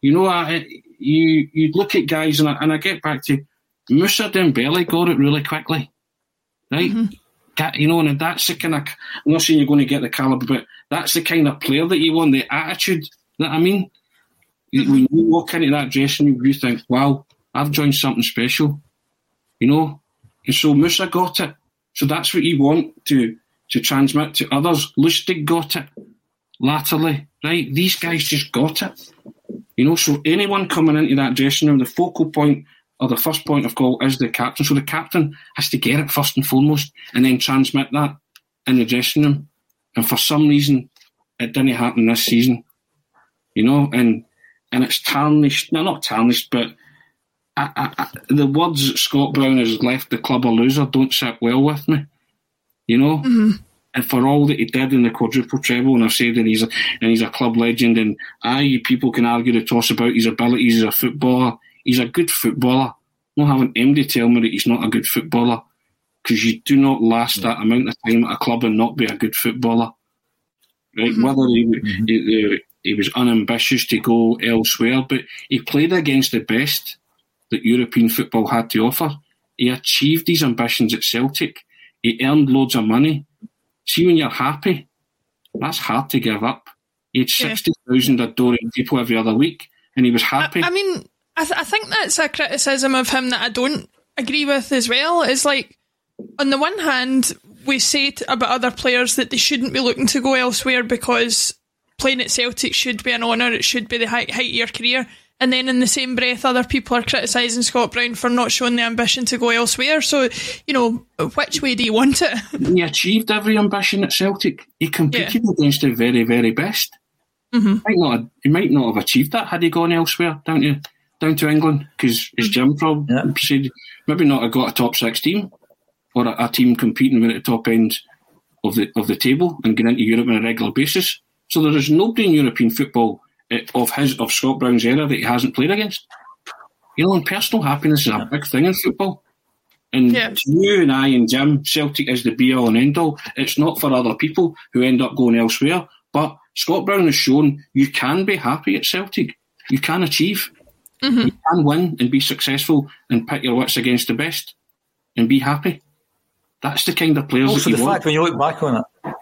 You know, I, you you look at guys, and I, and I get back to Moussa Dembele got it really quickly, right? Mm-hmm you know, and that's the kind of, I'm not saying you're going to get the calibre, but that's the kind of player that you want, the attitude that I mean. Mm-hmm. When you walk into that dressing room, you think, wow, I've joined something special, you know? And so Musa got it. So that's what you want to to transmit to others. Lustig got it latterly, right? These guys just got it. You know, so anyone coming into that dressing room, the focal point or the first point of call is the captain. So the captain has to get it first and foremost and then transmit that in the dressing room. And for some reason, it didn't happen this season. You know, and and it's tarnished. No, not tarnished, but I, I, I, the words Scott Brown has left the club a loser don't sit well with me. You know, Mm-hmm. and for all that he did in the quadruple treble, and I've said that he's a, and he's a club legend, and aye, people can argue the toss about his abilities as a footballer. He's a good footballer. Not having MD tell me that he's not a good footballer, because you do not last that amount of time at a club and not be a good footballer. Right? Mm-hmm. Whether mm-hmm. he, he, he was unambitious to go elsewhere, but he played against the best that European football had to offer. He achieved his ambitions at Celtic. He earned loads of money. See, when you're happy, that's hard to give up. He had Yeah. 60,000 adoring people every other week, and he was happy. I mean, I, th- I think that's a criticism of him that I don't agree with as well. Is like, on the one hand, we say t- about other players that they shouldn't be looking to go elsewhere because playing at Celtic should be an honour, it should be the height, height of your career. And then in the same breath, other people are criticising Scott Brown for not showing the ambition to go elsewhere. So, you know, which way do you want it? he achieved every ambition at Celtic. He competed against the very, very best. Mhm. Might not, he might not have achieved that had he gone elsewhere down to down to England because as Jim probably Yeah. said, maybe not have got a top six team or a, a team competing with at the top end of the of the table and get into Europe on a regular basis. So there is nobody in European football eh, of his of Scott Brown's era that he hasn't played against. You know, and personal happiness is a big thing in football. And you and I and Jim, Celtic is the be all and end all. It's not for other people who end up going elsewhere. But Scott Brown has shown you can be happy at Celtic. You can achieve. You can win and be successful and pit your wits against the best and be happy. That's the kind of players Also, that the you fact when you look back on it,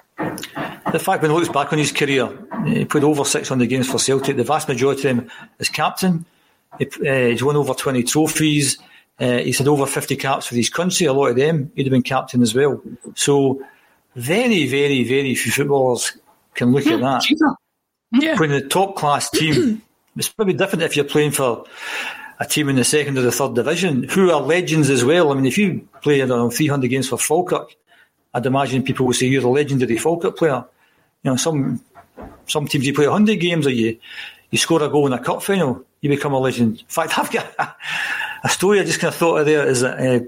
the fact when he looks back on his career, he played over 600 games for Celtic. The vast majority of them as captain. He, uh, he's won over 20 trophies. Uh, he's had over 50 caps for his country. A lot of them, he'd have been captain as well. So, very, very, very few footballers can look at that. Achieve that. Yeah. Playing in a top class team, it's probably different if you're playing for a team in the second or the third division who are legends as well. I mean, if you play I know, 300 games for Falkirk, I'd imagine people will say you're a legendary Falkirk player. You know, some some teams you play 100 games or you you score a goal in a cup final, you become a legend. In fact, I've got a story I just kind of thought of there is that uh,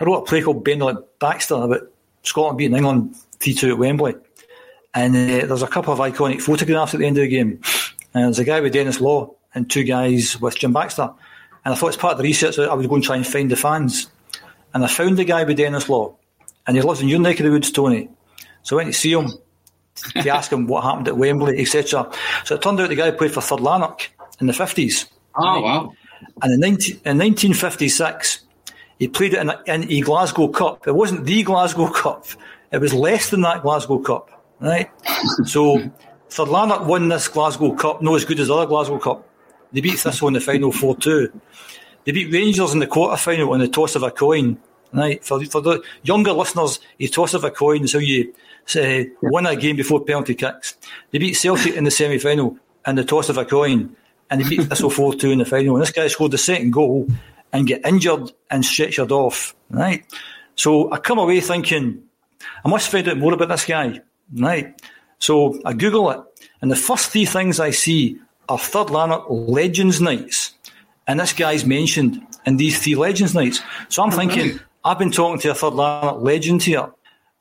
I wrote a play called Benedict Baxter about Scotland beating England 3 2 at Wembley. And uh, there's a couple of iconic photographs at the end of the game. And there's a guy with Denis Law and two guys with Jim Baxter. And I thought as part of the research I would go and try and find the fans. And I found the guy with Denis Law. And he lives in your neck of the woods, Tony. So I went to see him to ask him what happened at Wembley, etc. So it turned out the guy played for Third Lanark in the 50s. Oh, wow. And in, 19, in 1956, he played it in in a Glasgow Cup. It wasn't the Glasgow Cup. It was less than that Glasgow Cup, right? so Lanark won this Glasgow Cup, no as good as the other Glasgow Cup. They beat Thistle in the final 4-2. They beat Rangers in the quarter final on the toss of a coin. Right, for, for the younger listeners, a toss of a coin is how you say, eh, win a game before penalty kicks. They beat Celtic in the semi final and the toss of a coin, and they beat Thistle 4 2 in the final. And this guy scored the second goal and get injured and stretchered off. Right, so I come away thinking, I must find out more about this guy. Right, so I Google it, and the first three things I see are Third Lanark Legends Nights and this guy's mentioned in these three Legends nights. So I'm thinking, I've been talking to a Third Lanark legend here.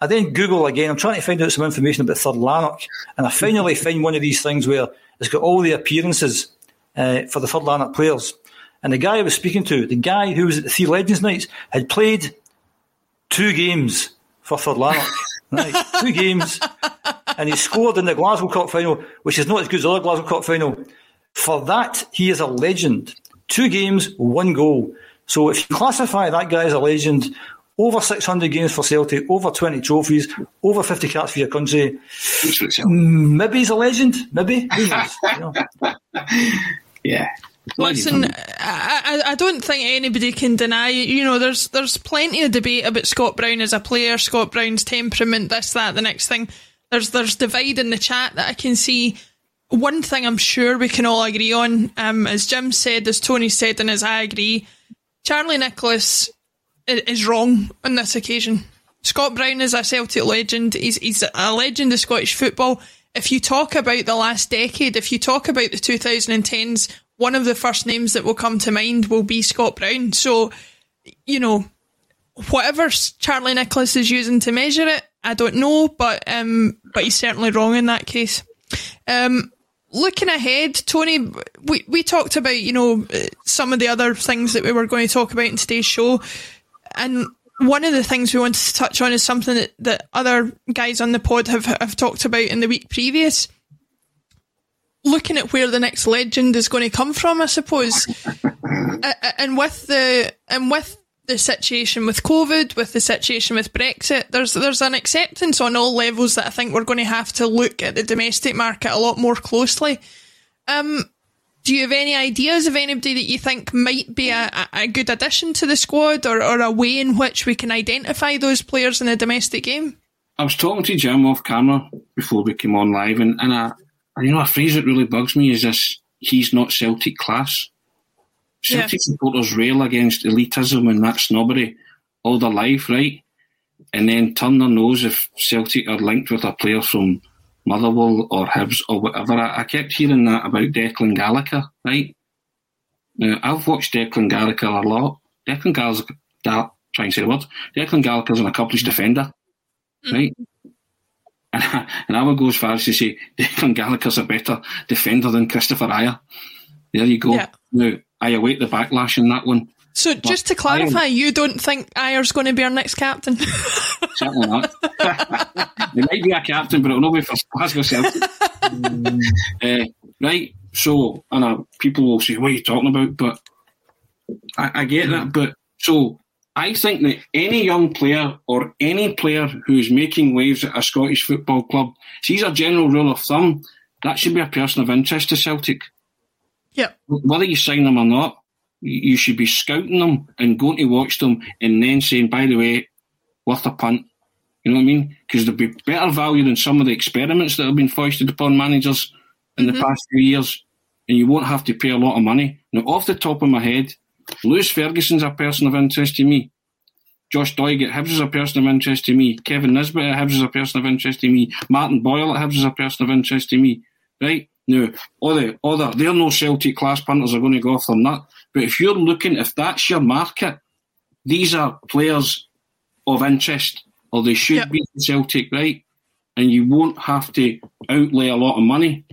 I then Google again, I'm trying to find out some information about Third Lanark, and I finally find one of these things where it's got all the appearances uh, for the Third Lanark players. And the guy I was speaking to, the guy who was at the three Legends nights, had played two games for Third Lanark. right, two games, and he scored in the Glasgow Cup final, which is not as good as the other Glasgow Cup final. For that, he is a legend. Two games, one goal. So if you classify that guy as a legend, over 600 games for Celtic, over 20 trophies, over 50 caps for your country, Speaks for itself. maybe he's a legend. Maybe. Who knows? You know. Yeah. Listen, I, I, I don't think anybody can deny. You know, there's there's plenty of debate about Scott Brown as a player, Scott Brown's temperament, this, that, the next thing. There's there's divide in the chat that I can see. One thing I'm sure we can all agree on, um, as Jim said, as Tony said, and as I agree, Charlie Nicholas is wrong on this occasion. Scott Brown is a Celtic legend. He's he's a legend of Scottish football. If you talk about the last decade, if you talk about the 2010s, one of the first names that will come to mind will be Scott Brown. So, you know, whatever Charlie Nicholas is using to measure it, I don't know, but um, but he's certainly wrong in that case. Um, looking ahead, Tony, we we talked about you know some of the other things that we were going to talk about in today's show, and one of the things we wanted to touch on is something that, that other guys on the pod have have talked about in the week previous. Looking at where the next legend is going to come from, I suppose, and with the and with the situation with COVID, with the situation with Brexit, there's there's an acceptance on all levels that I think we're going to have to look at the domestic market a lot more closely. Um, do you have any ideas of anybody that you think might be a, a good addition to the squad, or, or a way in which we can identify those players in the domestic game? I was talking to Jim off camera before we came on live, and, and I, you know, a phrase that really bugs me is this: "He's not Celtic class." Celtic yeah. supporters rail against elitism and that snobbery all their life, right? And then turn their nose if Celtic are linked with a player from Motherwell or Hibs or whatever. I, I kept hearing that about Declan Gallagher, right? Now, I've watched Declan Gallagher a lot. Declan Gallagher, da, try and say the word. Declan Gallagher's an accomplished defender, mm. right? And I, and I would go as far as to say Declan Gallagher's a better defender than Kristoffer Ajer. There you go. Yeah. Now, I await the backlash in that one. So, but just to clarify, you don't think Ajer's going to be our next captain? Certainly not. he might be a captain, but it'll not be for Glasgow Celtic. uh, right. So, I know people will say, "What are you talking about?" But I, I get that. But so, I think that any young player or any player who's making waves at a Scottish football club, sees a general rule of thumb, that should be a person of interest to Celtic. Yeah. Whether you sign them or not, you should be scouting them and going to watch them and then saying, by the way, worth a punt. You know what I mean? Because there'll be better value than some of the experiments that have been foisted upon managers in mm-hmm. the past few years, and you won't have to pay a lot of money. Now, off the top of my head, Lewis Ferguson's a person of interest to me. Josh Doig at Hibs is a person of interest to me. Kevin Nisbet at Hibs is a person of interest to me. Martin Boyle at Hibs is a person of interest to me. Right? Now, other, other, they're no Celtic class punters are going to go off on that. But if you're looking, if that's your market, these are players of interest, or they should yep. be Celtic, right? And you won't have to outlay a lot of money.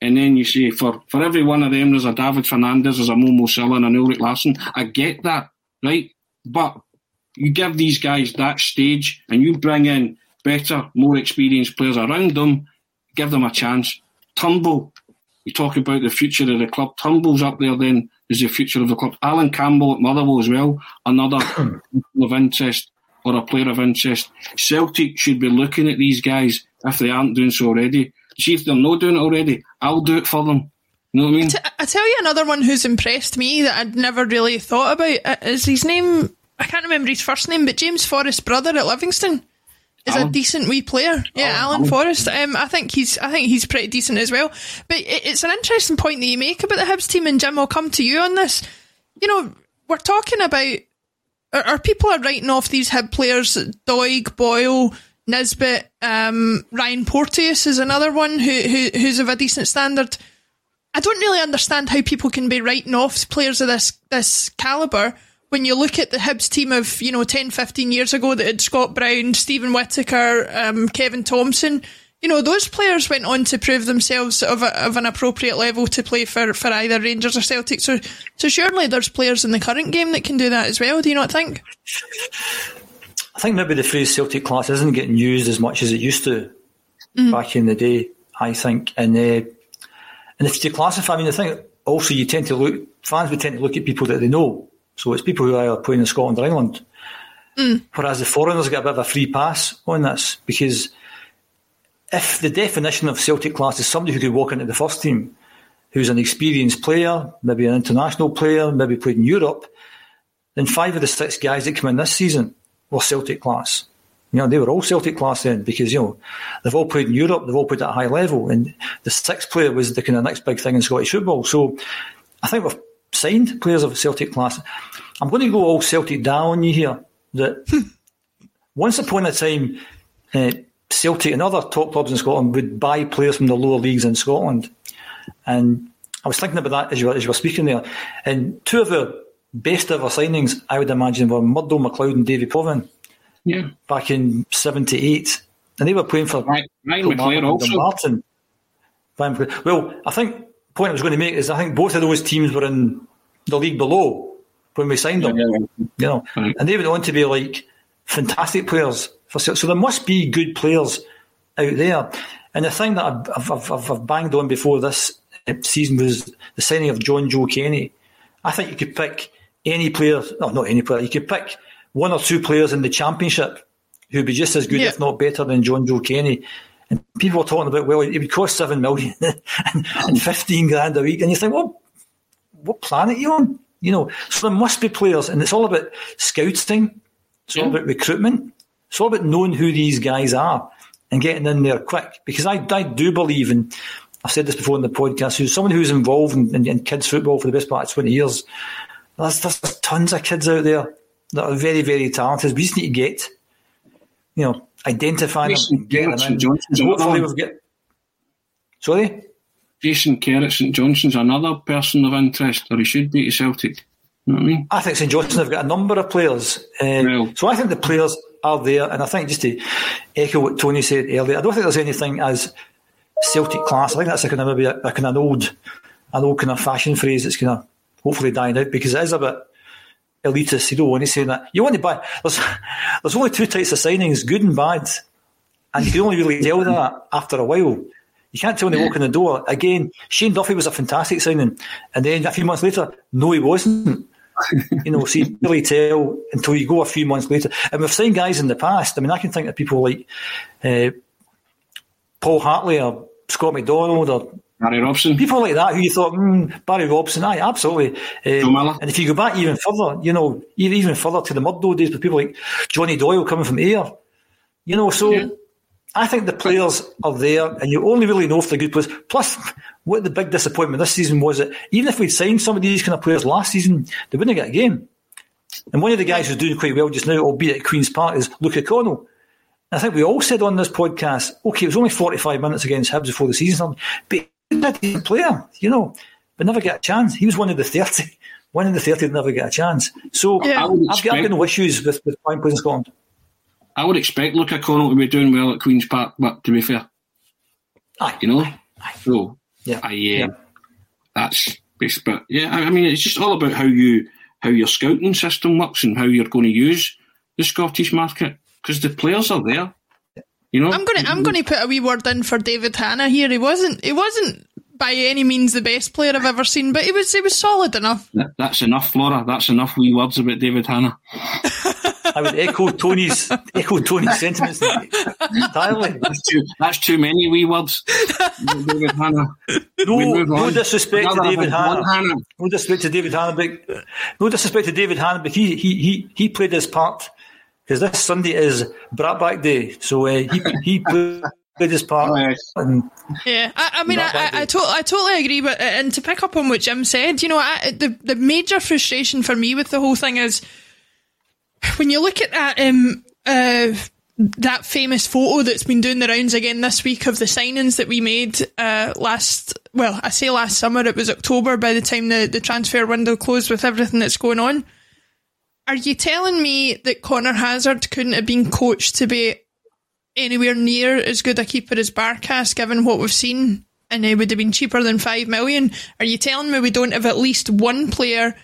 And then you say, for, for every one of them, there's a David Fernandez, there's a Momo Sylla, and an Ulrik Laursen. I get that, right? But you give these guys that stage and you bring in better, more experienced players around them, give them a chance Turnbull, you talk about the future of the club. Turnbull's up there then is the future of the club. Allan Campbell at Motherwell as well, another of interest or a player of interest. Celtic should be looking at these guys if they aren't doing so already. See if they're not doing it already, I'll do it for them. You know what I mean? I tell you another one who's impressed me that I'd never really thought about uh, is his name. I can't remember his first name, but James Forrest's brother at Livingston is Alan? a decent wee player. Yeah, oh, Alan, Alan Forrest. Um, I think he's I think he's pretty decent as well. But it, it's an interesting point that you make about the Hibs team, and Jim, I'll come to you on this. You know, we're talking about Are people are writing off these Hib players, Doig, Boyle, Nisbet, um, Ryan Porteous is another one who, who who's of a decent standard. I don't really understand how people can be writing off players of this this caliber when you look at the Hibs team of, you know, 10, 15 years ago that had Scott Brown, Steven Whittaker, um, Kevin Thomson, you know, those players went on to prove themselves of, a, of an appropriate level to play for, for either Rangers or Celtic. So, so surely there's players in the current game that can do that as well. Do you not think? I think maybe the phrase Celtic class isn't getting used as much as it used to mm. back in the day. I think, and uh, and if you classify, I mean, I think also you tend to look fans would tend to look at people that they know. So it's people who are either playing in Scotland or England. Mm. Whereas the foreigners get a bit of a free pass on this because if the definition of Celtic class is somebody who could walk into the first team who's an experienced player, maybe an international player, maybe played in Europe, then five of the six guys that come in this season were Celtic class. You know, they were all Celtic class then because, you know, they've all played in Europe, they've all played at a high level. And the sixth player was the kind of next big thing in Scottish football. So I think we've signed players of Celtic class. I'm going to go all Celtic down on you here. That once upon a time, uh, Celtic and other top clubs in Scotland would buy players from the lower leagues in Scotland. And I was thinking about that as you were, as you were speaking there. And two of the best ever signings, I would imagine, were Murdo MacLeod and Davy Provan. Yeah. Back in 78. And they were playing for Ryan, Ryan McLeod also. Martin. Well, I think point I was going to make is I think both of those teams were in the league below when we signed them. Yeah, yeah. You know, Right. and they went on to be like fantastic players for Cel- so there must be good players out there. And the thing that I've, I've, I've, I've banged on before this uh, season was the signing of Jonjoe Kenny. I think you could pick any player, no, not any player, you could pick one or two players in the championship who'd be just as good, Yeah. if not better, than Jonjoe Kenny. And people are talking about, well, it would cost seven million and, and 15 grand a week. And you think, well, what planet are you on? You know, so there must be players, and it's all about scouting. It's all about recruitment. It's all about knowing who these guys are and getting in there quick. Because I, I do believe, and I've said this before in the podcast, who's someone who's involved in, in, in kids football for the best part of 20 years. There's, there's tons of kids out there that are very, very talented. We just need to get, you know, identify Jason and get them Garrett in. St. Johnstone's And hopefully another we'll get. Sorry? Jason Kerr St Johnstone's another person of interest, or he should be to Celtic. You know what I mean? I think St Johnstone have got a number of players. Uh, Well- so I think the players are there, and I think just to echo what Tony said earlier, I don't think there's anything as Celtic class. I think that's a kind of maybe a, a kind of an old, an old kind of fashion phrase that's kind of hopefully dying out because it is a bit elitist. You don't want to say that. You want to buy. There's there's only two types of signings: good and bad, and you can only really tell that after a while. You can't tell when they walk in the door. Again, Shane Duffy was a fantastic signing, and then a few months later, no, he wasn't. you know, so you really tell until you go a few months later. And we've seen guys in the past. I mean, I can think of people like uh, Paul Hartley or Scott McDonald or Harry Robson. people like that who you thought, mm, Barry Robson, aye, absolutely. Um, and if you go back even further, you know, even further to the Murdo days, with people like Johnny Doyle coming from Ayr, you know, so Yeah. I think the players are there, and you only really know if they're good players. Plus, what the big disappointment this season was that even if we'd signed some of these kind of players last season, they wouldn't get a game. And one of the guys who's doing quite well just now, albeit at Queen's Park, is Luca Connell. I think we all said on this podcast, okay, it was only 45 minutes against Hibs before the season started, but he's a decent player, you know, but never get a chance. He was one of the 30. One of the 30 that never get a chance. So Yeah. I would I've, got, I've expect- no issues with, with playing players in Scotland. I would expect Luca Connell to be doing well at Queen's Park, but to be fair, Aye. you know, aye. so Yeah. I, uh, Yeah. that's bas- but yeah, I I mean, it's just all about how you how your scouting system works and how you're going to use the Scottish market because the players are there. You know, I'm gonna I'm gonna put a wee word in for David Hannah here. He wasn't he wasn't by any means the best player I've ever seen, but he was he was solid enough. That- That's enough, Laura. That's enough wee words about David Hannah. I would echo Tony's echo Tony's sentiments entirely. That's too, that's too many wee words. David Hannah. No, no disrespect to David one, Hanna. Hannah. No disrespect to David Hannah, but no disrespect to David Hannah, but he he he, he played his part because this Sunday is Brattbakk Day, so uh, he he played his part. Yes. And Yeah, I, I mean, I, I, I, to- I totally agree. But and to pick up on what Jim said, you know, I, the the major frustration for me with the whole thing is when you look at that um uh that famous photo that's been doing the rounds again this week of the signings that we made uh last well I say last summer it was October by the time the the transfer window closed with everything that's going on. Are you telling me that Conor Hazard couldn't have been coached to be anywhere near as good a keeper as Barkas, given what we've seen, and it would have been cheaper than five million. Are you telling me we don't have at least one player,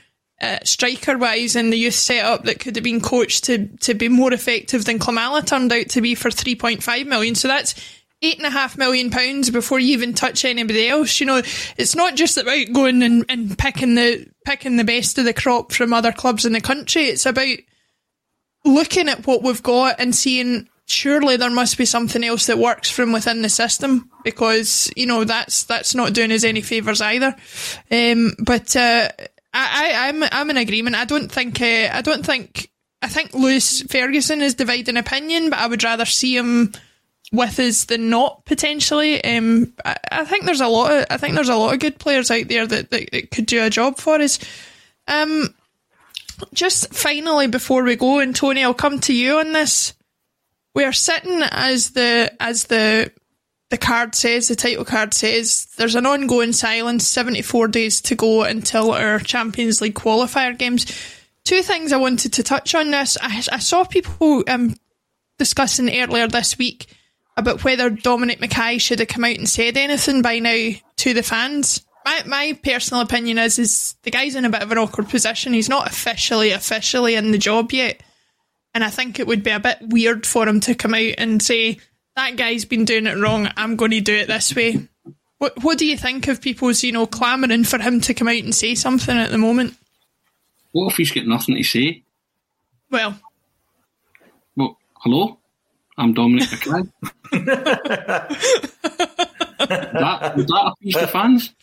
uh, striker wise, in the youth setup that could have been coached to to be more effective than Klimala turned out to be for three point five million? So that's. Eight and a half million pounds before you even touch anybody else. You know, it's not just about going and, and picking the picking the best of the crop from other clubs in the country. It's about looking at what we've got and seeing surely there must be something else that works from within the system because you know that's that's not doing us any favors either. Um, but uh, I, I, I'm I'm in agreement. I don't think uh, I don't think I think Lewis Ferguson is dividing opinion, but I would rather see him with us than not potentially. Um, I, I, think there's a lot. Of, I think there's a lot of good players out there that, that, that could do a job for us. Um, just finally before we go, and Tony, I'll come to you on this. We are sitting as the as the the card says, the title card says, there's an ongoing silence, 74 days to go until our Champions League qualifier games. Two things I wanted to touch on this. I, I saw people um, discussing earlier this week about whether Dominic McKay should have come out and said anything by now to the fans. My my personal opinion is is the guy's in a bit of an awkward position. He's not officially officially in the job yet. And I think it would be a bit weird for him to come out and say, That guy's been doing it wrong, I'm gonna do it this way. What what do you think of people's, you know, clamouring for him to come out and say something at the moment? What if he's got nothing to say? Well Well, hello? I'm Dominic McKay. that, would that appease the fans?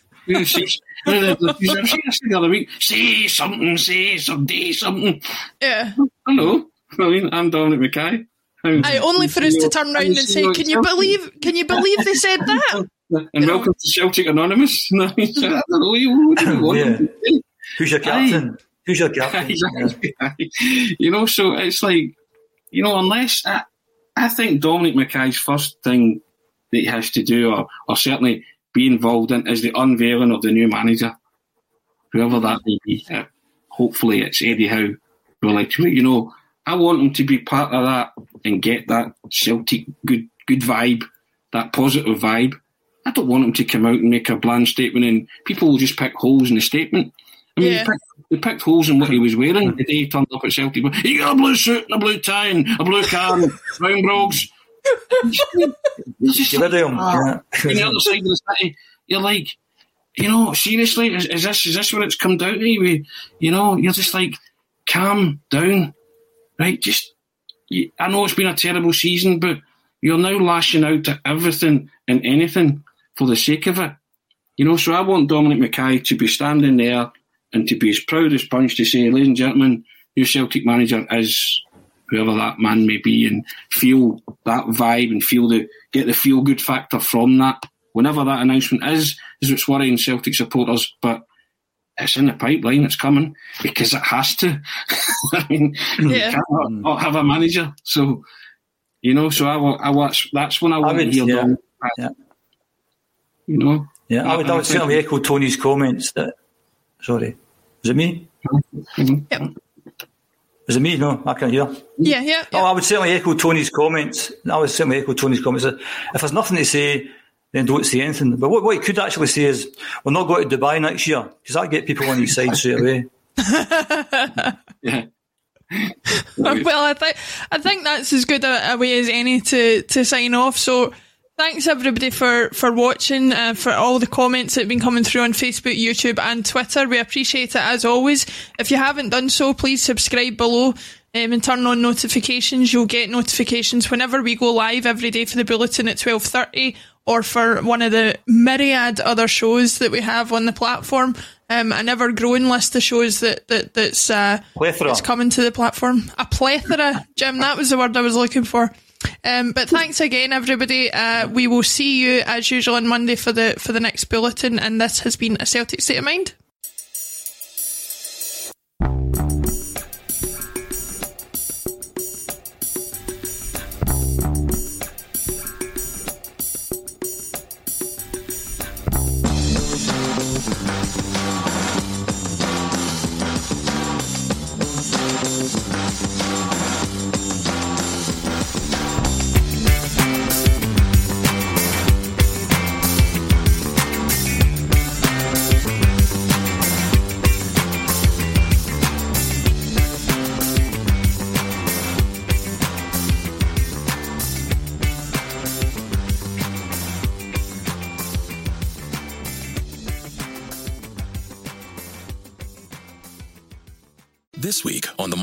say, the other week, say something, say something, something. Yeah. I know. I mean, I'm Dominic McKay. I only for us to turn around and say, "Can you believe? Can you believe they said that?" And welcome to Celtic Anonymous. I yeah. Who's your captain? Who's your captain? you know, so it's like, you know, unless I, I think Dominic McKay's first thing that he has to do, or, or certainly be involved in, is the unveiling of the new manager, whoever that may be. Uh, hopefully, it's Eddie Howe. We're like, you know, I want him to be part of that and get that Celtic good good vibe, that positive vibe. I don't want him to come out and make a bland statement and people will just pick holes in the statement. I mean, yeah. he, picked, he, picked, holes in what he was wearing the day he turned up at Celtic. He got a blue suit and a blue tie and a blue car and brown brogues. You're just like, on the other side of the city, you're like, you know, seriously, is, is, this is this what it's come down to? We, you know, you're just like, calm down, right? Just, you, I know it's been a terrible season, but you're now lashing out to everything and anything for the sake of it. You know, so I want Dominic McKay to be standing there and to be as proud as punch to say, ladies and gentlemen, your Celtic manager is whoever that man may be, and feel that vibe and feel the get the feel good factor from that. Whenever that announcement is, is what's worrying Celtic supporters, but it's in the pipeline, it's coming because it has to. I mean, yeah. you can't hmm. not have a manager, so you know. So I, I watch. That's when I want to hear yeah. them. Yeah. You know. Yeah, I would, I would certainly echo Tony's comments. That sorry, is it me? Mm-hmm. Yep. Is it me? No, I can't hear. Yeah, yeah. Oh, I would certainly echo Tony's comments. I would certainly echo Tony's comments. If there's nothing to say, then don't say anything. But what, what he could actually say is, we're not going to Dubai next year, because that get people on his side straight away. yeah. well, I think I think that's as good a, a, way as any to, to sign off. So thanks everybody for for watching, uh, for all the comments that have been coming through on Facebook, YouTube, and Twitter. We appreciate it as always. If you haven't done so, please subscribe below. Um, and turn on notifications. You'll get notifications whenever we go live every day for the bulletin at twelve thirty, or for one of the myriad other shows that we have on the platform. Um, an ever growing list of shows that, that that's uh, that's coming to the platform. A plethora, Jim. That was the word I was looking for. Um, but thanks again, everybody. Uh, we will see you as usual on Monday for the for the next bulletin. And this has been a Celtic State of Mind.